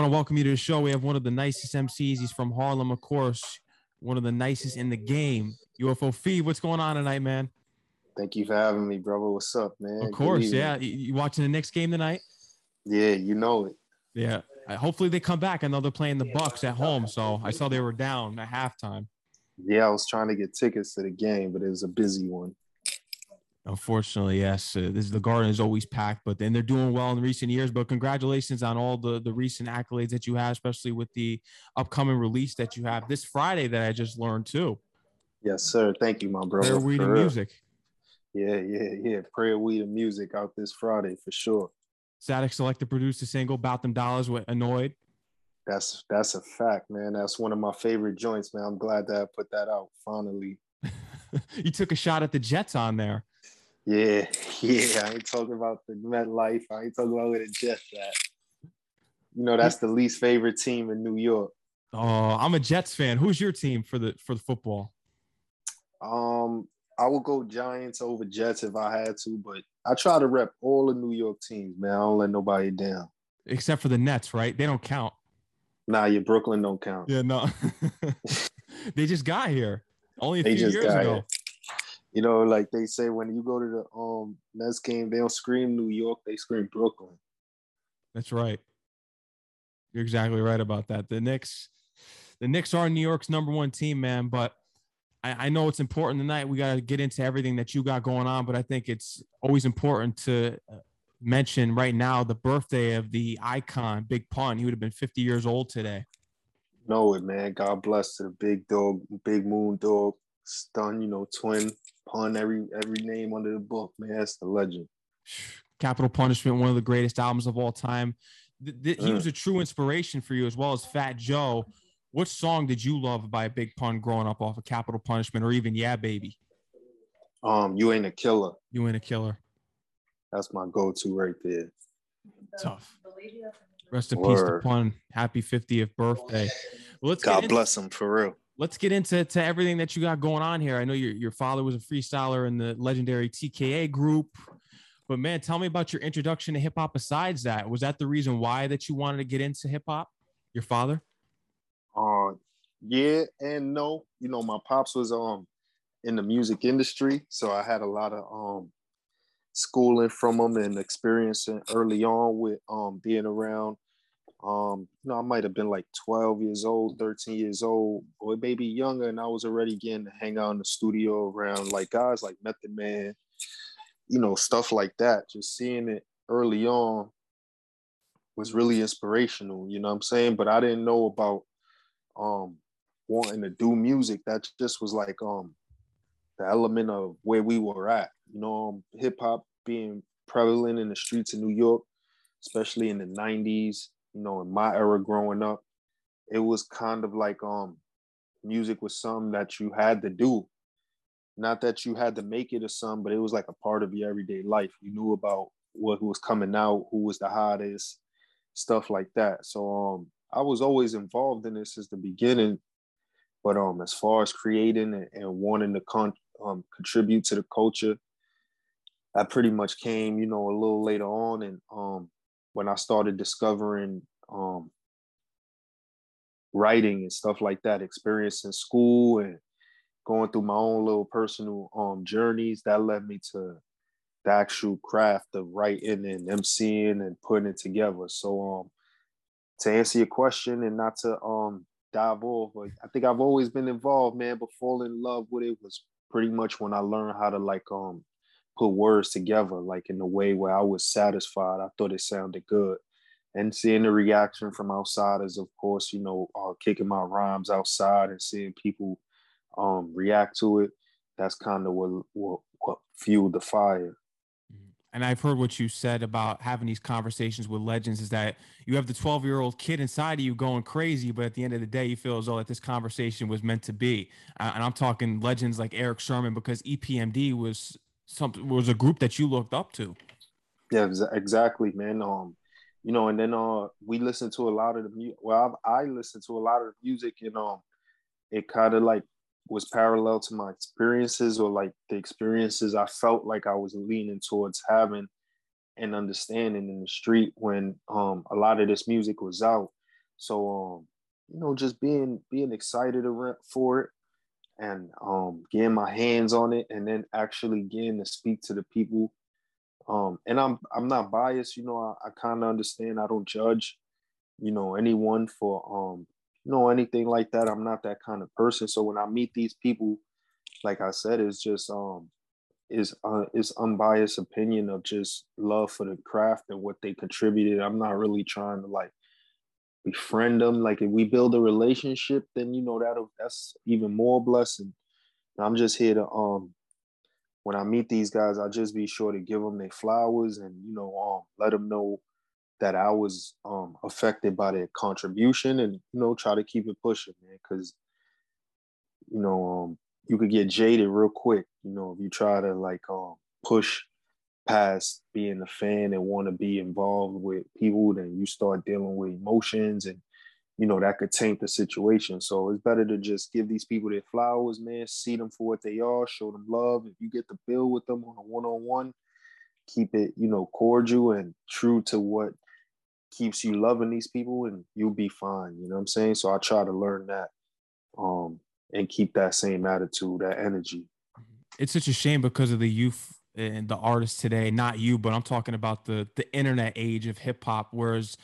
I want to welcome you to the show. We have one of the nicest MCs. He's from Harlem, of course. One of the nicest in the game. UFO Fee, what's going on tonight, man? Thank you for having me, brother. What's up, man? Of course, yeah. You, watching the Knicks game tonight? Yeah, you know it. Yeah. Uh, hopefully they come back. I know they're playing the Bucks at home, so I saw they were down at halftime. Yeah, I was trying to get tickets to the game, but it was a busy one. Unfortunately, yes. Uh, this the Garden is always packed, but then they're doing well in recent years. But congratulations on all the the recent accolades that you have, especially with the upcoming release that you have this Friday that I just learned too. Yes, sir. Thank you, my brother. Prayer, weed, and music. Yeah, yeah, yeah. Prayer, weed, and music out this Friday for sure. Static Selector produced a single about them dollars with Annoyed. That's that's a fact, man. That's one of my favorite joints, man. I'm glad that I put that out finally. you took a shot at the Jets on there. Yeah, yeah. I ain't talking about the Met Life. I ain't talking about where the Jets at. You know, that's the least favorite team in New York. Oh, I'm a Jets fan. Who's your team for the for the football? Um, I would go Giants over Jets if I had to, but I try to rep all the New York teams, man. I don't let nobody down. Except for the Nets, right? They don't count. Nah, your Brooklyn don't count. Yeah, no. they just got here only a they few years ago. Here you know, like they say when you go to the um Nets game, they don't scream New York, they scream Brooklyn. That's right. You're exactly right about that. The Knicks, the Knicks are New York's number one team, man. But I, I know it's important tonight. We got to get into everything that you got going on, but I think it's always important to uh, mention right now the birthday of the icon, Big Pun. He would have been 50 years old today. Know it, man. God bless to the big dog, big moon dog, stun, you know, twin pun every every name under the book, man. That's the legend. Capital Punishment, one of the greatest albums of all time. Th- th- he was a true inspiration for you as well as Fat Joe. What song did you love by Big Pun growing up off of Capital Punishment or even Yeah Baby? Um, you ain't a killer. You ain't a killer. That's my go-to right there. Tough. Rest in Word. peace to Pun. Happy 50th birthday. Well, let's God bless him for real let's get into to everything that you got going on here. I know your your father was a freestyler in the legendary TKA group, but man, tell me about your introduction to hip hop. Besides that, was that the reason why that you wanted to get into hip hop? Your father? Uh, yeah and no. You know, my pops was um in the music industry, so I had a lot of um schooling from him and experiencing early on with um being around um, you know, I might have been like 12 years old, 13 years old, or maybe younger, and I was already getting to hang out in the studio around like guys like Method Man, you know, stuff like that. Just seeing it early on was really inspirational, you know what I'm saying? But I didn't know about um wanting to do music. That just was like um the element of where we were at. You know, um, hip hop being prevalent in the streets of New York, especially in the 90s you know, in my era growing up, it was kind of like um music was something that you had to do. Not that you had to make it a something, but it was like a part of your everyday life. You knew about what was coming out, who was the hottest, stuff like that. So um I was always involved in this since the beginning. But um as far as creating and, and wanting to con- um, contribute to the culture, I pretty much came, you know, a little later on and um when I started discovering um, writing and stuff like that, experience in school and going through my own little personal um, journeys, that led me to the actual craft of writing and emceeing and putting it together. So um, to answer your question and not to um, dive off, like, I think I've always been involved, man, but falling in love with it was pretty much when I learned how to like um put words together like in a way where I was satisfied. I thought it sounded good. And seeing the reaction from outsiders, of course, you know, uh, kicking my rhymes outside and seeing people um, react to it, that's kind of what, what, what fueled the fire. Mm-hmm. And I've heard what you said about having these conversations with legends is that you have the 12 year old kid inside of you going crazy, but at the end of the day, you feel as though that this conversation was meant to be. Uh, and I'm talking legends like Erick Sermon because EPMD was something was a group that you looked up to. Yeah, exactly, man. Um, you know, and then uh, we listened to a lot of the music. Well, I, I listened to a lot of the music, and um, it kind of like was parallel to my experiences or like the experiences I felt like I was leaning towards having and understanding in the street when um a lot of this music was out. So um, you know, just being being excited around for it and um getting my hands on it and then actually getting to speak to the people. Um, and I'm I'm not biased, you know, I, I kind of understand I don't judge, you know, anyone for um you know anything like that. I'm not that kind of person. So when I meet these people, like I said, it's just um is uh, is unbiased opinion of just love for the craft and what they contributed. I'm not really trying to like befriend them. Like if we build a relationship, then you know that'll that's even more blessing. And I'm just here to um when I meet these guys, I'll just be sure to give them their flowers and you know um let them know that I was um affected by their contribution and you know try to keep it pushing, man, because you know um you could get jaded real quick, you know, if you try to like um push past being a fan and want to be involved with people, then you start dealing with emotions and you know that could taint the situation. So it's better to just give these people their flowers, man. See them for what they are, show them love. If you get to build with them on a one-on-one, keep it, you know, cordial and true to what keeps you loving these people, and you'll be fine. You know what I'm saying? So I try to learn that, um, and keep that same attitude, that energy. It's such a shame because of the youth and the artists today, not you, but I'm talking about the the internet age of hip hop, whereas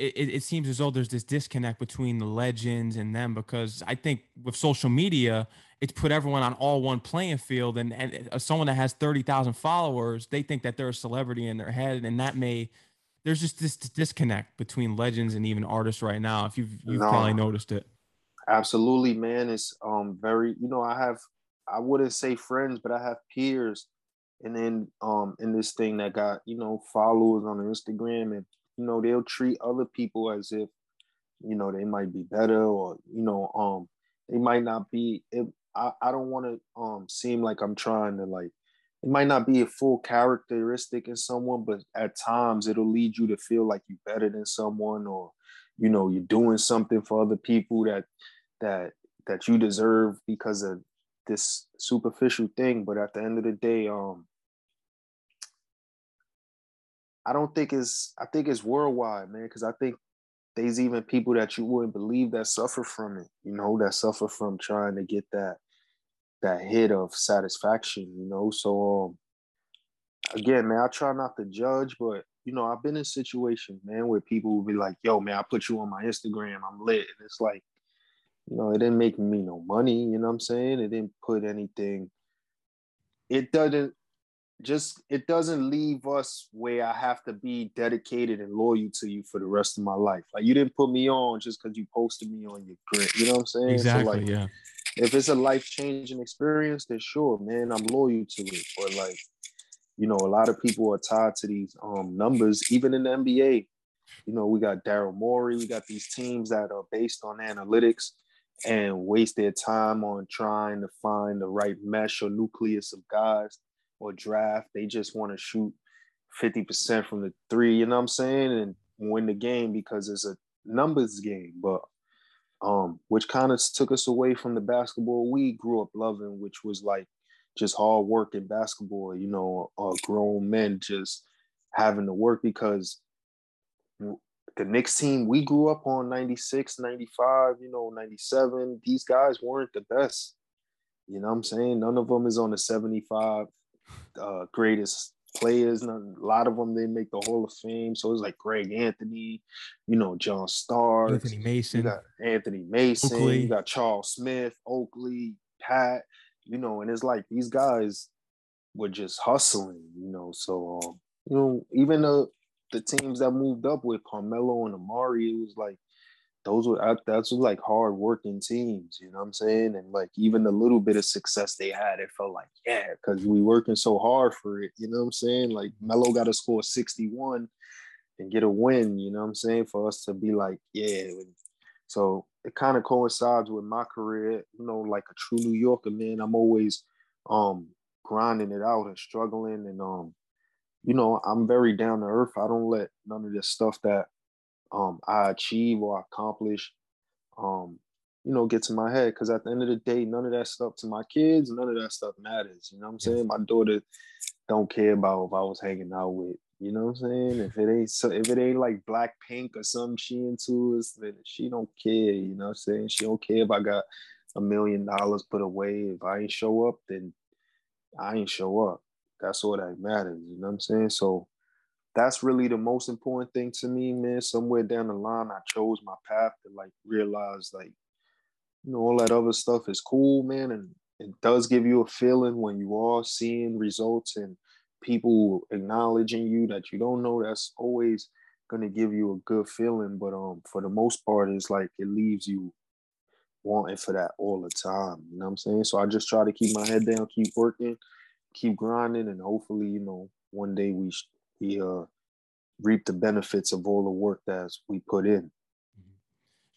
it, it, seems as though there's this disconnect between the legends and them because I think with social media, it's put everyone on all one playing field. And, and uh, someone that has 30,000 followers, they think that they're a celebrity in their head. And that may, there's just this disconnect between legends and even artists right now. If you've, you've no, probably noticed it. Absolutely, man. It's um very, you know, I have, I wouldn't say friends, but I have peers and then um in this thing that got you know followers on Instagram and you know they'll treat other people as if you know they might be better or you know um they might not be it, I, I don't want to um seem like I'm trying to like it might not be a full characteristic in someone but at times it'll lead you to feel like you're better than someone or you know you're doing something for other people that that that you deserve because of this superficial thing. But at the end of the day um I don't think it's I think it's worldwide, man, because I think there's even people that you wouldn't believe that suffer from it, you know, that suffer from trying to get that that hit of satisfaction, you know. So um again, man, I try not to judge, but you know, I've been in situations, man, where people will be like, yo, man, I put you on my Instagram, I'm lit. And it's like, you know, it didn't make me no money, you know what I'm saying? It didn't put anything, it doesn't just it doesn't leave us where I have to be dedicated and loyal to you for the rest of my life. Like you didn't put me on just because you posted me on your grid. You know what I'm saying? Exactly. So like, yeah. If it's a life changing experience, then sure, man, I'm loyal to it. But like, you know, a lot of people are tied to these um numbers, even in the NBA. You know, we got Daryl Morey, we got these teams that are based on analytics and waste their time on trying to find the right mesh or nucleus of guys or draft. They just want to shoot 50% from the three, you know what I'm saying? And win the game because it's a numbers game. But um, which kind of took us away from the basketball we grew up loving, which was like just hard work in basketball, you know, uh, grown men just having to work because the Knicks team we grew up on 96, 95, you know, 97, these guys weren't the best. You know what I'm saying? None of them is on the 75 uh, greatest players. A lot of them they make the Hall of Fame. So it's like Greg Anthony, you know, John Starr, Anthony Mason, you got Anthony Mason, Oakley. you got Charles Smith, Oakley, Pat, you know, and it's like these guys were just hustling, you know. So um, you know, even the the teams that moved up with Carmelo and Amar'e, it was like those were that's like hard working teams, you know what I'm saying? And like even the little bit of success they had, it felt like, yeah, because we working so hard for it, you know what I'm saying? Like Melo got to score 61 and get a win, you know what I'm saying? For us to be like, yeah. So it kind of coincides with my career, you know, like a true New Yorker, man. I'm always um grinding it out and struggling and um, you know, I'm very down to earth. I don't let none of this stuff that um, I achieve or accomplish, um, you know, get to my head. Because at the end of the day, none of that stuff to my kids, none of that stuff matters. You know what I'm saying? My daughter don't care about if I was hanging out with You know what I'm saying? If it ain't so if it ain't like Blackpink or something she into us, then she don't care, you know what I'm saying? She don't care if I got a million dollars put away. If I ain't show up, then I ain't show up. That's all that matters, you know what I'm saying? So that's really the most important thing to me, man. Somewhere down the line, I chose my path to like realize like, you know, all that other stuff is cool, man. And it does give you a feeling when you are seeing results and people acknowledging you that you don't know. That's always gonna give you a good feeling. But um for the most part, it's like it leaves you wanting for that all the time. You know what I'm saying? So I just try to keep my head down, keep working, keep grinding, and hopefully, you know, one day we we uh reap the benefits of all the work that we put in.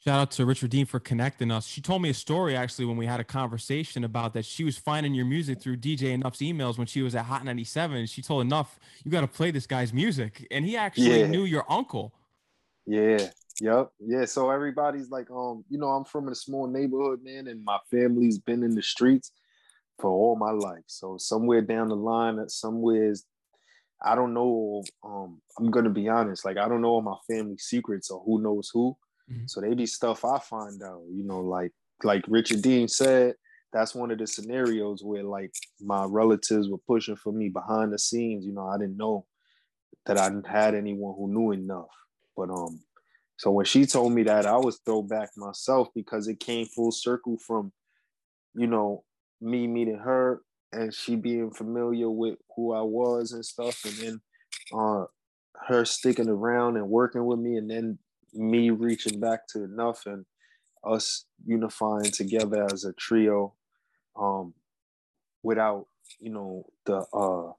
Shout out to Richard Dean for connecting us. She told me a story actually when we had a conversation about that. She was finding your music through DJ Enuff's emails when she was at Hot 97. She told Enuff, you got to play this guy's music. And he actually yeah. knew your uncle. Yeah. Yep. Yeah. So everybody's like, um, you know, I'm from a small neighborhood, man, and my family's been in the streets for all my life. So somewhere down the line, somewhere is I don't know. Um, I'm gonna be honest. Like I don't know all my family secrets or who knows who. Mm-hmm. So they be stuff I find out. You know, like like Richard Dean said, that's one of the scenarios where like my relatives were pushing for me behind the scenes. You know, I didn't know that I had anyone who knew enough. But um, so when she told me that, I was throw back myself because it came full circle from, you know, me meeting her and she being familiar with who I was and stuff, and then uh, her sticking around and working with me, and then me reaching back to Enuff and us unifying together as a trio, um, without you know the uh,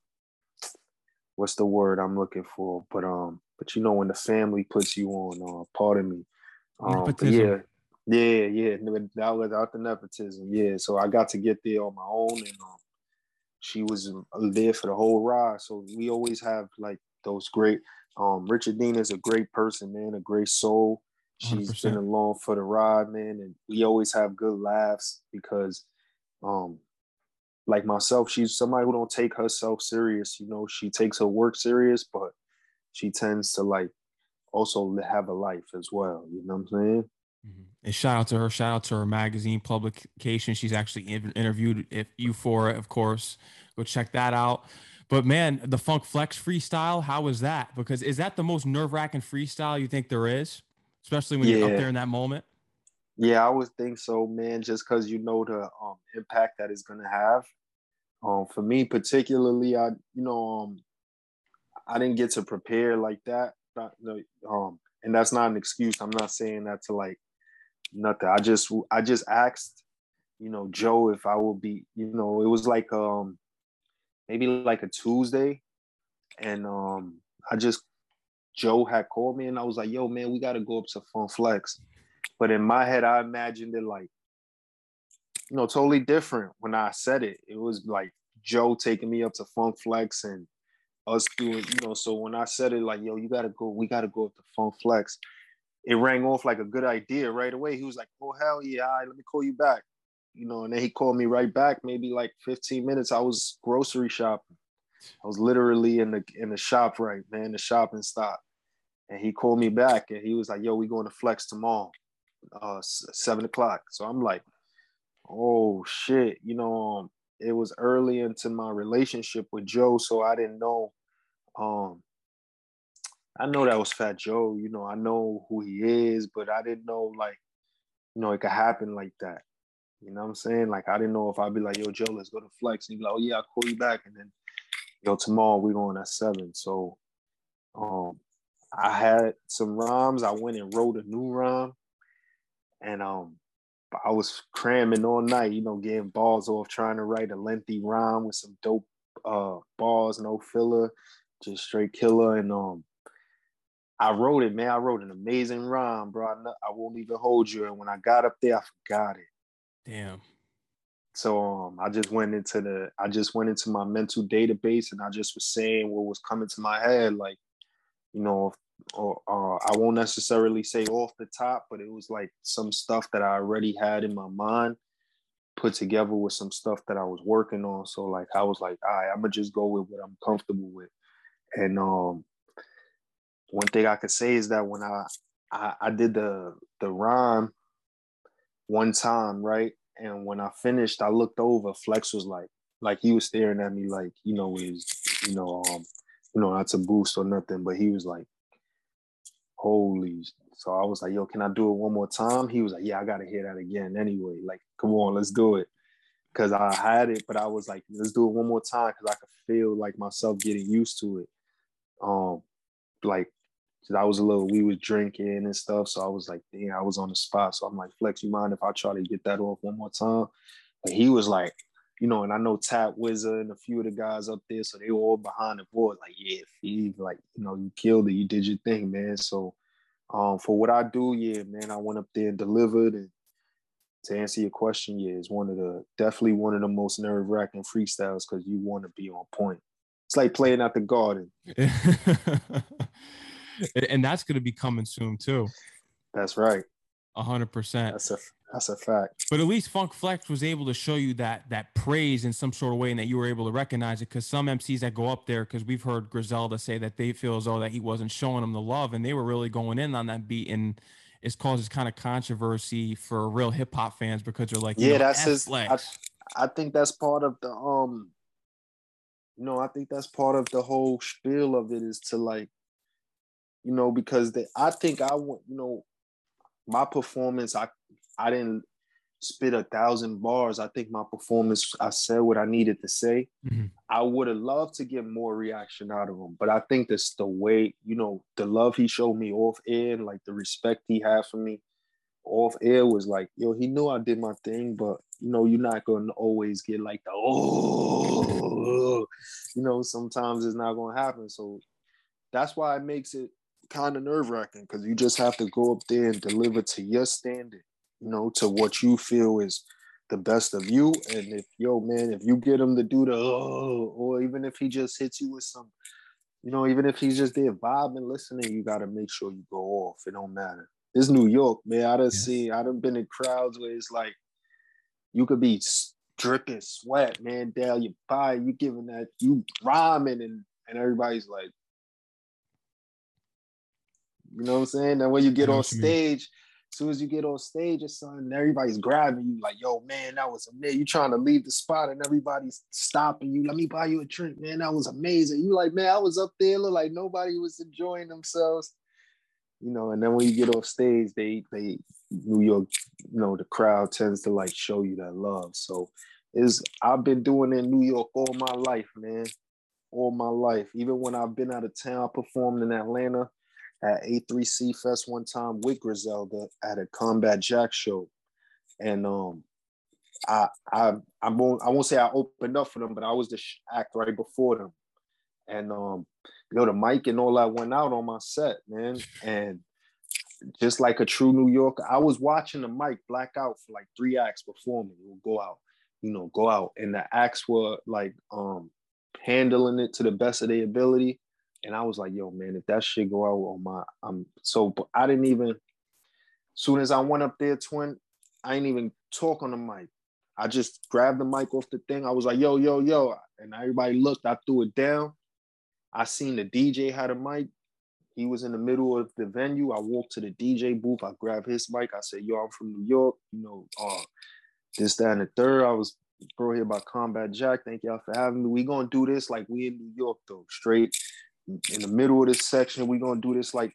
what's the word I'm looking for, but um, but you know when the family puts you on, uh, pardon me, um, yeah. Yeah, yeah, that was out the nepotism. Yeah, so I got to get there on my own, and um, she was there for the whole ride. So we always have like those great. Um, Richard Dean is a great person, man, a great soul. She's 100%. been along for the ride, man, and we always have good laughs because, um, like myself, she's somebody who don't take herself serious. You know, she takes her work serious, but she tends to like also have a life as well. You know what I'm saying? Mm-hmm. And shout out to her. Shout out to her magazine publication. She's actually interviewed if you for it, of course. Go check that out. But man, the Funk Flex freestyle, how was that? Because is that the most nerve wracking freestyle you think there is, especially when yeah. you're up there in that moment? Yeah, I would think so, man. Just because you know the um, impact that it's gonna have. Um, for me particularly, I you know um, I didn't get to prepare like that. Not, um, and that's not an excuse. I'm not saying that to like nothing. I just I just asked, you know, Joe if I would be, you know, it was like um maybe like a Tuesday, and um I just Joe had called me and I was like, yo, man, we gotta go up to Funk Flex. But in my head, I imagined it like, you know, totally different when I said it. It was like Joe taking me up to Funk Flex and us doing, you know, so when I said it like, yo, you gotta go, we gotta go up to Funk Flex it rang off like a good idea right away. He was like, "Oh hell yeah, let me call you back," you know. And then he called me right back. Maybe like 15 minutes. I was grocery shopping. I was literally in the in the shop right, man, the shopping stop. And he called me back, and he was like, "Yo, we going to flex tomorrow, uh, seven o'clock." So I'm like, "Oh shit," you know. Um, it was early into my relationship with Joe, so I didn't know um I know that was Fat Joe. You know, I know who he is, but I didn't know like, you know, it could happen like that. You know what I'm saying? Like I didn't know if I'd be like, yo, Joe, let's go to Flex. And he'd be like, oh yeah, I'll call you back. And then, yo, tomorrow we're going at seven. So um I had some rhymes. I went and wrote a new rhyme. And um I was cramming all night, you know, getting balls off, trying to write a lengthy rhyme with some dope uh bars, no filler, just straight killer. And um I wrote it, man. I wrote an amazing rhyme, bro. I, I won't even hold you. And when I got up there, I forgot it. Damn. So um, I just went into the, I just went into my mental database, and I just was saying what was coming to my head, like, you know, or uh, I won't necessarily say off the top, but it was like some stuff that I already had in my mind, put together with some stuff that I was working on. So like I was like, all right, I'm gonna just go with what I'm comfortable with, and um, one thing I could say is that when I I, I did the the rhyme one time, right? And when I finished, I looked over. Flex was like, like he was staring at me, like you know, was you know, um, you know, not to boost or nothing, but he was like, holy. So I was like, yo, can I do it one more time? He was like, yeah, I gotta hear that again anyway. Like, come on, let's do it. Cause I had it, but I was like, let's do it one more time because I could feel like myself getting used to it. Um, like I was a little, we was drinking and stuff. So I was like, damn, I was on the spot. So I'm like, Flex, you mind if I try to get that off one more time? And he was like, you know, and I know Tap Wizard and a few of the guys up there, so they were all behind the board, like, yeah, Fee, like, you know, you killed it, you did your thing, man. So um, for what I do, yeah, man, I went up there and delivered. And to answer your question, yeah, it's one of the definitely one of the most nerve wracking freestyles because you want to be on point. It's like playing at the Garden. and that's going to be coming soon too. That's right. A hundred percent. That's a that's a fact. But at least Funk Flex was able to show you that that praise in some sort of way, and that you were able to recognize it. Because some MCs that go up there, because we've heard Griselda say that they feel as though that he wasn't showing them the love, and they were really going in on that beat, and it causes kind of controversy for real hip hop fans because they're like, yeah, know, that's his. I, I think that's part of the um. You know, I think that's part of the whole spiel of it is to like you know, because they, I think I want, you know, my performance, I I didn't spit a thousand bars. I think my performance, I said what I needed to say. Mm-hmm. I would have loved to get more reaction out of him, but I think that's the way, you know, the love he showed me off air, like the respect he had for me off air was like, yo, he knew I did my thing, but you know, you're not gonna always get like the oh, you know, sometimes it's not gonna happen. So that's why it makes it kind of nerve wracking because you just have to go up there and deliver to your standard, you know, to what you feel is the best of you. And if yo man, if you get him to do the oh, or even if he just hits you with some, you know, even if he's just there vibing, listening, you got to make sure you go off. It don't matter. It's New York, man. I done yes. seen, I done been in crowds where it's like you could be dripping sweat, man, down your body. You giving that, you rhyming, and and everybody's like, you know what I'm saying? And when you get on stage, as soon as you get on stage or something, everybody's grabbing you like, yo, man, that was amazing. You trying to leave the spot and everybody's stopping you. Let me buy you a drink, man. That was amazing. You like, man, I was up there, look like nobody was enjoying themselves. You know, and then when you get off stage, they they New York, you know, the crowd tends to like show you that love. So is I've been doing it in New York all my life, man. All my life. Even when I've been out of town, I performed in Atlanta at A3C Fest one time with Griselda at a Combat Jack show. And um I I I won't I won't say I opened up for them, but I was the act right before them. And um you know the mic and all that went out on my set, man. And just like a true New Yorker, I was watching the mic black out for like three acts before me. It would go out, you know, go out. And the acts were like um handling it to the best of their ability and I was like, yo, man, if that shit go out on my, I'm so, but I didn't even, as soon as I went up there, twin, I ain't even talk on the mic. I just grabbed the mic off the thing. I was like, yo, yo, yo. And everybody looked, I threw it down. I seen the DJ had a mic. He was in the middle of the venue. I walked to the DJ booth. I grabbed his mic. I said, yo, I'm from New York. You know, uh, this, that, and the third. I was bro here by Combat Jack. Thank y'all for having me. We gonna do this like we in New York though, straight in the middle of this section, we're gonna do this like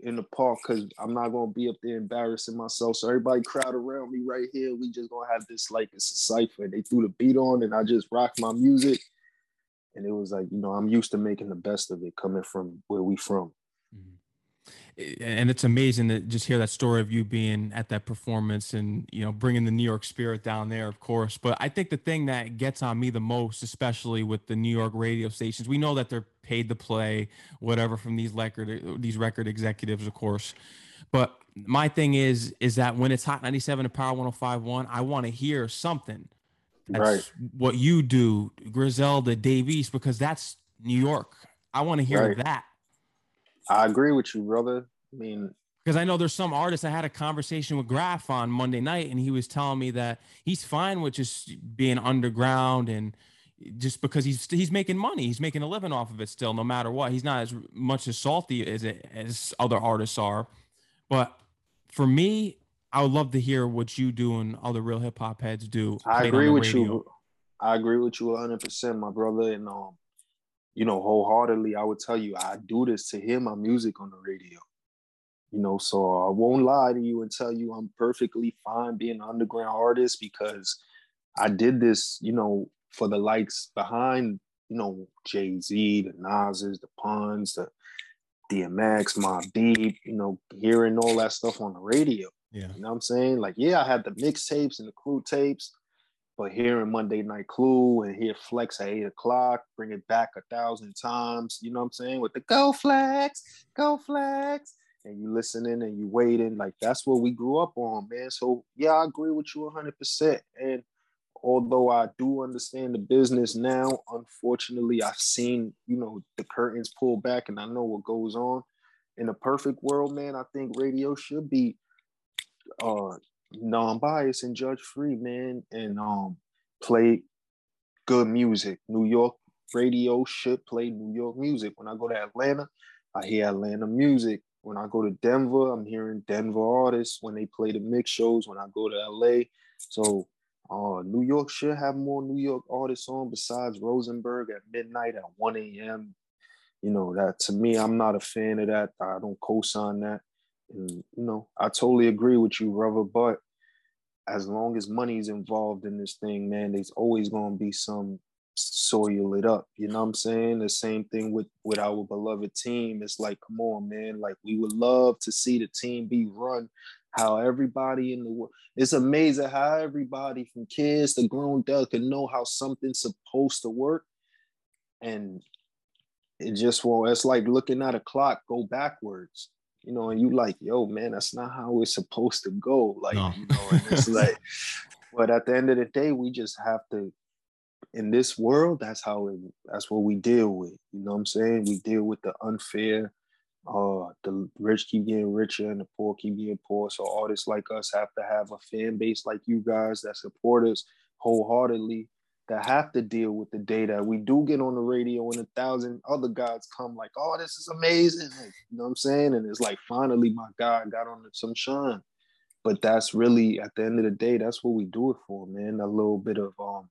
in the park because I'm not gonna be up there embarrassing myself. So everybody crowd around me right here. We just gonna have this like it's a cipher. They threw the beat on and I just rocked my music. And it was like, you know, I'm used to making the best of it coming from where we from mm-hmm. And it's amazing to just hear that story of you being at that performance and you know bringing the New York spirit down there, of course. But I think the thing that gets on me the most, especially with the New York radio stations, we know that they're paid to play whatever from these record these record executives, of course. But my thing is is that when it's Hot 97 and Power 1051, I want to hear something. That's right. what you do, Griselda, Dave East, because that's New York. I want to hear right. that. I agree with you, brother. I mean, because I know there's some artists. I had a conversation with Graf on Monday night, and he was telling me that he's fine with just being underground and just because he's he's making money, he's making a living off of it still, no matter what. He's not as much as salty as it, as other artists are, but for me, I would love to hear what you do and other real hip hop heads do. I agree with radio. you. I agree with you 100, percent my brother, and um, you know, wholeheartedly, I would tell you I do this to hear my music on the radio. You know, so I won't lie to you and tell you I'm perfectly fine being an underground artist because I did this, you know, for the likes behind, you know, Jay Z, the Nas's, the Puns, the DMX, Mobb Deep, you know, hearing all that stuff on the radio. Yeah. You know what I'm saying? Like, yeah, I had the mixtapes and the crew tapes, but hearing Monday Night Clue and hear Flex at eight o'clock, bring it back a thousand times, you know what I'm saying? With the go flex, go flex. And you listening and you waiting, like that's what we grew up on, man. So yeah, I agree with you 100%. And although I do understand the business now, unfortunately, I've seen, you know, the curtains pull back and I know what goes on. In a perfect world, man, I think radio should be uh non-biased and judge free, man, and um play good music. New York radio should play New York music. When I go to Atlanta, I hear Atlanta music. When I go to Denver, I'm hearing Denver artists when they play the mix shows. When I go to LA, so uh, New York should have more New York artists on besides Rosenberg at midnight at 1 a.m. You know, that to me, I'm not a fan of that. I don't co sign that. And, you know, I totally agree with you, brother. But as long as money's involved in this thing, man, there's always going to be some soil it up. You know what I'm saying? The same thing with with our beloved team. It's like, come on, man. Like we would love to see the team be run how everybody in the world it's amazing how everybody from kids to grown up can know how something's supposed to work and it just won't it's like looking at a clock go backwards you know and you like yo man that's not how it's supposed to go like no. you know and it's like but at the end of the day we just have to in this world that's how it, that's what we deal with you know what i'm saying we deal with the unfair uh, the rich keep getting richer and the poor keep getting poor. So artists like us have to have a fan base like you guys that support us wholeheartedly that have to deal with the data. We do get on the radio and a thousand other guys come like, oh, this is amazing. Like, you know what I'm saying? And it's like, finally, my guy got on some shine. But that's really, at the end of the day, that's what we do it for, man. A little bit of um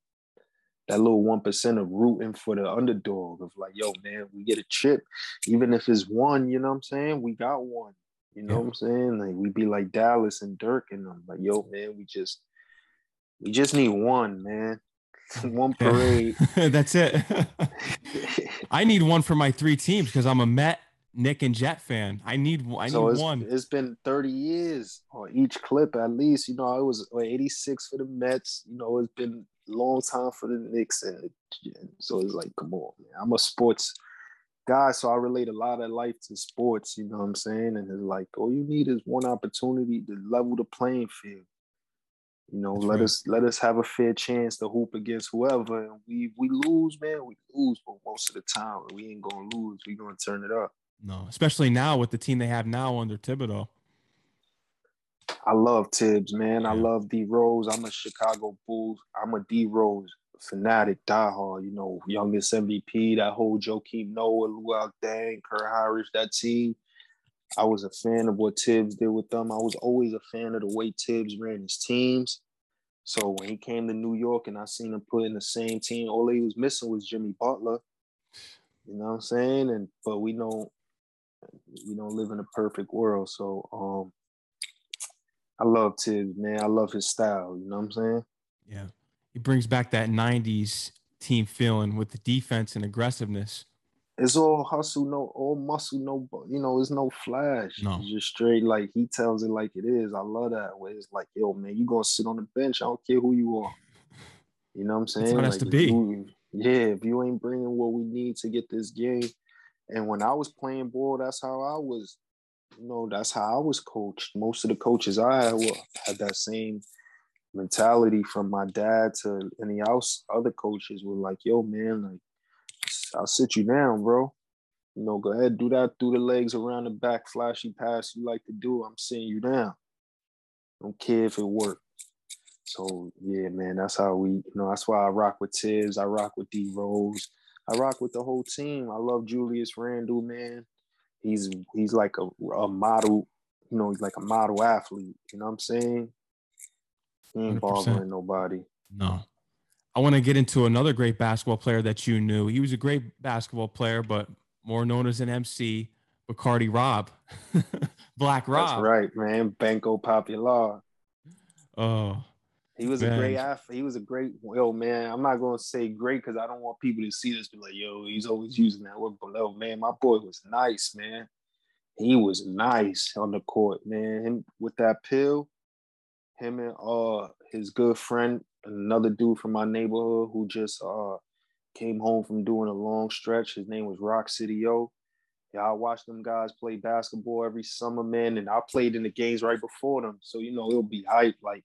that little one percent of rooting for the underdog of like, yo, man, we get a chip, even if it's one. You know what I'm saying? We got one. You know yeah. what I'm saying? Like we be like Dallas and Dirk and them. Like, yo, man, we just we just need one, man. One parade. That's it. I need one for my three teams because I'm a Met, Nick, and Jet fan. I need I so need it's, one. It's been 30 years on each clip at least. You know, it was 86 for the Mets. You know, it's been a long time for the Knicks, and, and so it's like, come on, man. I'm a sports guy, so I relate a lot of life to sports. You know what I'm saying? And it's like, all you need is one opportunity to level the playing field. You know, That's let right. us let us have a fair chance to hoop against whoever. And we we lose, man, we lose, but most of the time we ain't gonna lose. We gonna turn it up. No, especially now with the team they have now under Thibodeau. I love Thibs, man. I love D Rose. I'm a Chicago Bulls. I'm a D Rose fanatic, diehard. You know, youngest MVP. That whole Joakim Noah, Luol Deng, Kirk Hinrich, that team. I was a fan of what Thibs did with them. I was always a fan of the way Thibs ran his teams. So when he came to New York and I seen him put in the same team, all he was missing was Jimmy Butler. You know what I'm saying? And but we know we don't live in a perfect world. So um I love Thibs, man. I love his style. You know what I'm saying? Yeah. He brings back that 90s team feeling with the defense and aggressiveness. It's all hustle, no, all muscle, no, you know, it's no flash. No. It's just straight, like he tells it like it is. I love that way. It's like, yo, man, you gonna sit on the bench. I don't care who you are. You know what I'm saying? That's like, to be. You, yeah, if you ain't bringing what we need to get this game. And when I was playing ball, that's how I was you know, that's how I was coached. Most of the coaches I had were, had that same mentality from my dad to any else other coaches were like, yo, man, like I'll sit you down, bro. You know, go ahead, do that through the legs around the back, flashy pass you like to do. I'm sitting you down. Don't care if it worked. So yeah, man, that's how we, you know, that's why I rock with Thibs, I rock with D Rose, I rock with the whole team. I love Julius Randle, man. He's he's like a, a model, you know, he's like a model athlete. You know what I'm saying? He ain't 100%. bothering nobody. No. I want to get into another great basketball player that you knew. He was a great basketball player, but more known as an MC, Bacardi Rob. Black Rob. That's right, man. Banco Popular. Oh, he was man. a great athlete. He was a great, yo, man. I'm not gonna say great because I don't want people to see this be like, yo, he's always using that word below. Man, my boy was nice, man. He was nice on the court, man. Him with that pill, him and uh his good friend, another dude from my neighborhood who just uh came home from doing a long stretch. His name was Rock City O. Yeah, I watched them guys play basketball every summer, man, and I played in the games right before them. So you know it'll be hype. Like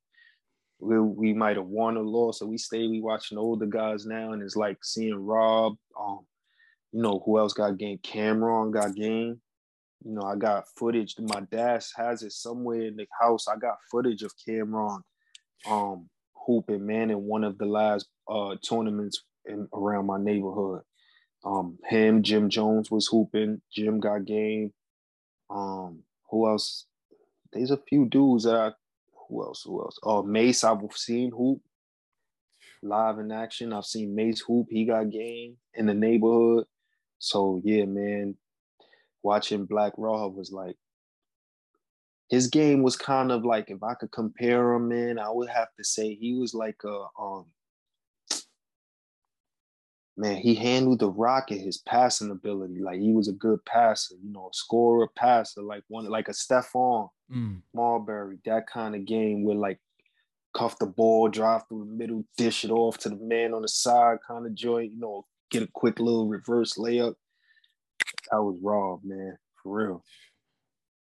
we, we might have won or lost, so we stay. We watching older guys now, and it's like seeing Rob. Um, you know who else got game? Cam'ron got game. You know, I got footage. My dad has it somewhere in the house. I got footage of Cam'ron um hooping, man, in one of the last uh tournaments in, around my neighborhood. Um, him, Jim Jones was hooping. Jim got game. Um, who else? There's a few dudes that I. Who else? Who else? Oh, Mase. I've seen hoop live in action. I've seen Mase hoop. He got game in the neighborhood. So yeah, man, watching Black Rob was like his game was kind of like if I could compare him, man, I would have to say he was like a um man, he handled the rocket, his passing ability. Like he was a good passer, you know, a scorer, passer, like one like a Stephon mm. Marbury, that kind of game where like cuff the ball, drive through the middle, dish it off to the man on the side, kind of joint, you know, get a quick little reverse layup. That was raw, man, for real.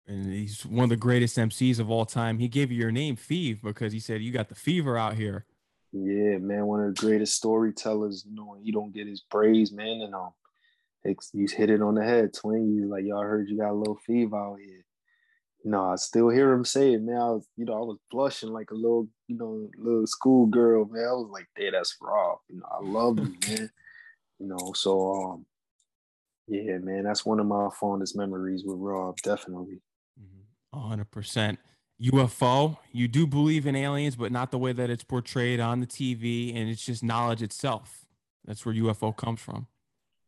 And he's one of the greatest MCs of all time. He gave you your name, Feeve, because he said you got the fever out here. Yeah, man, one of the greatest storytellers. You know, he don't get his praise, man, and um, he's hit it on the head. Twin, he's like, y'all heard you got a little fever out here. You know, I still hear him say it, man. I was, you know, I was blushing like a little, you know, little schoolgirl, man. I was like, hey, that's Rob. You know, I love him, man. You know, so um, yeah, man, that's one of my fondest memories with Rob, definitely. Mm-hmm. hundred percent. UFO, you do believe in aliens, but not the way that it's portrayed on the TV, and it's just knowledge itself. That's where UFO comes from.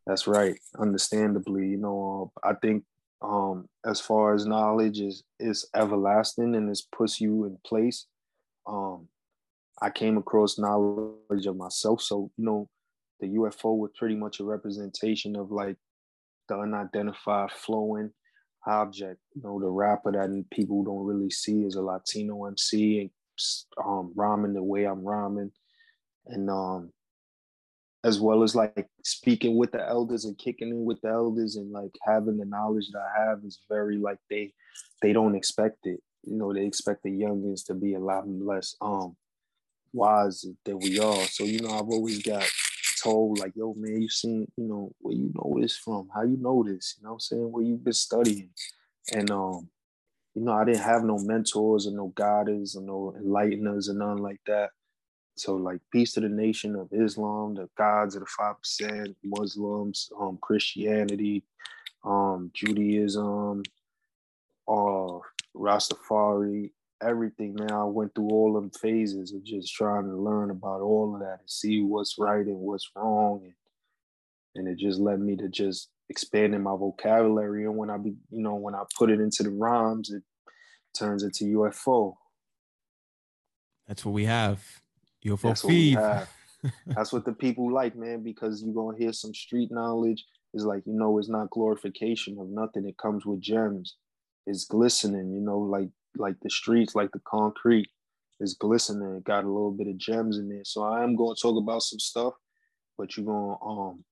That's right. Understandably, you know, I think um, as far as knowledge is is everlasting and it puts you in place. Um, I came across knowledge of myself, so you know, the UFO was pretty much a representation of like the unidentified flowing object. You know, the rapper that people don't really see is a Latino MC and um, rhyming the way I'm rhyming, and um, as well as like speaking with the elders and kicking in with the elders and like having the knowledge that I have is very like they they don't expect it. You know, they expect the youngins to be a lot less um wise than we are. So you know, I've always got told like, yo, man, you seen, you know, where you know this from? How you know this? You know I'm saying? Where you been studying? And um, you know, I didn't have no mentors or no guiders or no enlighteners or nothing like that. So like peace to the nation of Islam, the gods of the five percent, Muslims, um, Christianity, um, Judaism, uh Rastafari, everything, man. I went through all them phases of just trying to learn about all of that and see what's right and what's wrong. And, and it just led me to just expanding my vocabulary. And when I be, you know, when I put it into the rhymes, it turns into UFO. That's what we have. UFO That's feed. That's what the people like, man, because you're gonna hear some street knowledge. It's like, you know, it's not glorification of nothing. It comes with gems. It's glistening, you know, like like the streets, like the concrete is glistening. It got a little bit of gems in there. So I am going to talk about some stuff, but you're going to um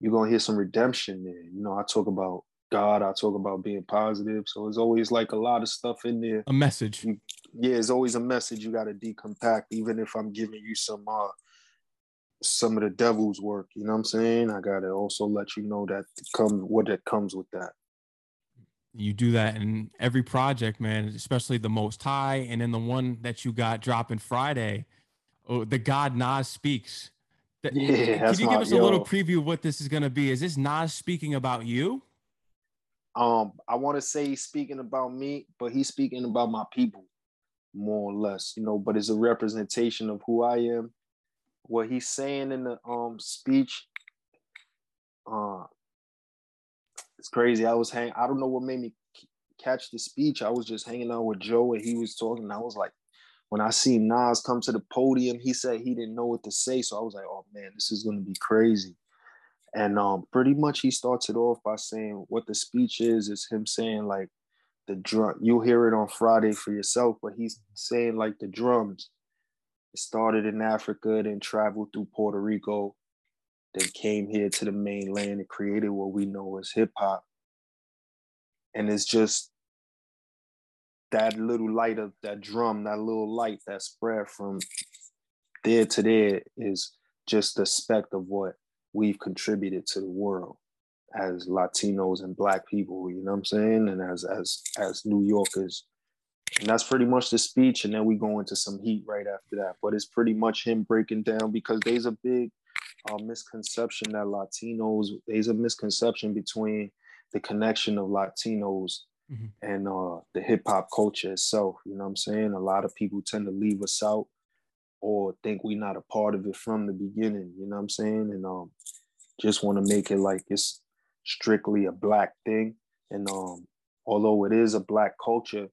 you're going to hear some redemption there. You know, I talk about God, I talk about being positive. So it's always like a lot of stuff in there. A message. You, yeah, it's always a message you got to decompact, even if I'm giving you some uh some of the devil's work. You know what I'm saying? I gotta also let you know that comes what that comes with that. You do that in every project, man, especially the most high, and then the one that you got dropping Friday. Oh, the God Nas speaks. Yeah, Can you my, give us yo, a little preview of what this is going to be? Is this Nas speaking about you? Um, I want to say he's speaking about me, but he's speaking about my people, more or less, you know. But it's a representation of who I am. What he's saying in the um speech, uh, it's crazy. I was hang. I don't know what made me catch the speech. I was just hanging out with Joe, and he was talking. I was like, when I seen Nas come to the podium, he said he didn't know what to say. So I was like, oh man, this is gonna be crazy. And um, pretty much he starts it off by saying what the speech is is him saying like the drum. You'll hear it on Friday for yourself, but he's saying like the drums. It started in Africa, then traveled through Puerto Rico, then came here to the mainland and created what we know as hip hop. And it's just that little light of that drum, that little light that spread from there to there is just the speck of what we've contributed to the world as Latinos and black people, you know what I'm saying? And as as as New Yorkers. And that's pretty much the speech. And then we go into some heat right after that. But it's pretty much him breaking down because there's a big uh, misconception that Latinos, there's a misconception between the connection of Latinos Mhm. and uh, the hip hop culture itself. You know what I'm saying? A lot of people tend to leave us out or think we're not a part of it from the beginning. You know what I'm saying? And um, just want to make it like it's strictly a black thing. And um, although it is a black culture,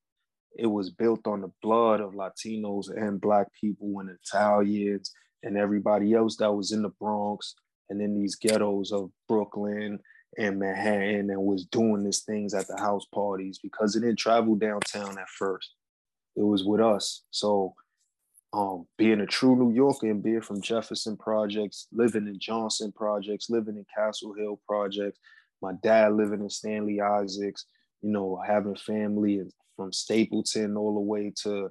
it was built on the blood of Latinos and black people and Italians and everybody else that was in the Bronx and in these ghettos of Brooklyn and Manhattan and was doing these things at the house parties because it didn't travel downtown at first. It was with us. So um, being a true New Yorker and being from Jefferson Projects, living in Johnson Projects, living in Castle Hill Projects, my dad living in Stanley Isaacs, you know, having family from Stapleton all the way to,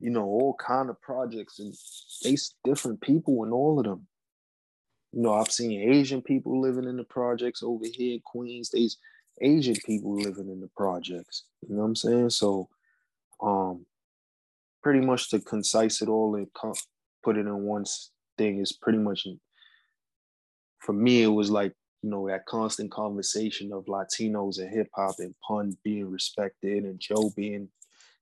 you know, all kind of projects and there's different people in all of them. You know, I've seen Asian people living in the projects over here in Queens. There's Asian people living in the projects. You know what I'm saying? So, um, pretty much to concise it all and put it in one thing is pretty much for me. It was like you know that constant conversation of Latinos and hip hop and Pun being respected and Joe being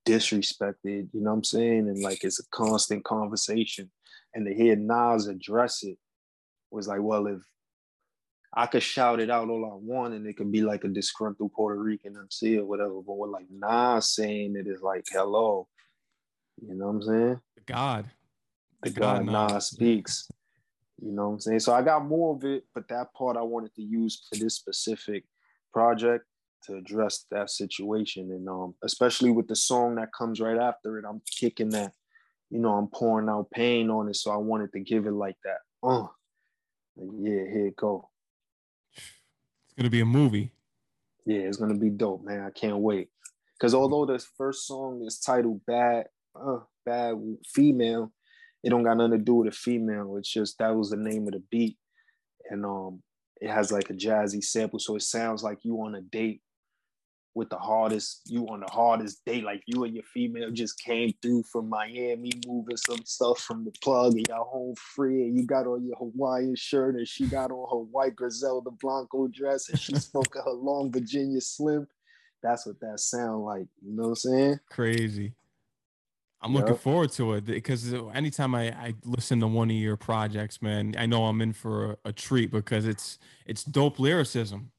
disrespected. You know what I'm saying? And like it's a constant conversation. And to hear Nas address it was like, well, if I could shout it out all I want and it could be like a disgruntled Puerto Rican MC or whatever, but what like Nas saying it is like, hello, you know what I'm saying? The God. The God God Nas. Nas speaks. You know what I'm saying? So I got more of it, but that part I wanted to use for this specific project to address that situation. And um, especially with the song that comes right after it, I'm kicking that, you know, I'm pouring out pain on it. So I wanted to give it like that. Uh, like, yeah, here it go. It's gonna be a movie. Yeah, it's gonna be dope, man. I can't wait. Because although the first song is titled "Bad," uh, "Bad Female," it don't got nothing to do with a female. It's just that was the name of the beat, and um, it has like a jazzy sample, so it sounds like you on a date with the hardest, you on the hardest date, like you and your female just came through from Miami, moving some stuff from the plug, and y'all home free, and you got on your Hawaiian shirt, and she got on her white Griselda Blanco dress, and she spoke of her long Virginia Slim. That's what that sound like. You know what I'm saying? Crazy. I'm looking forward to it because anytime I, I listen to one of your projects, man, I know I'm in for a, a treat because it's it's dope lyricism.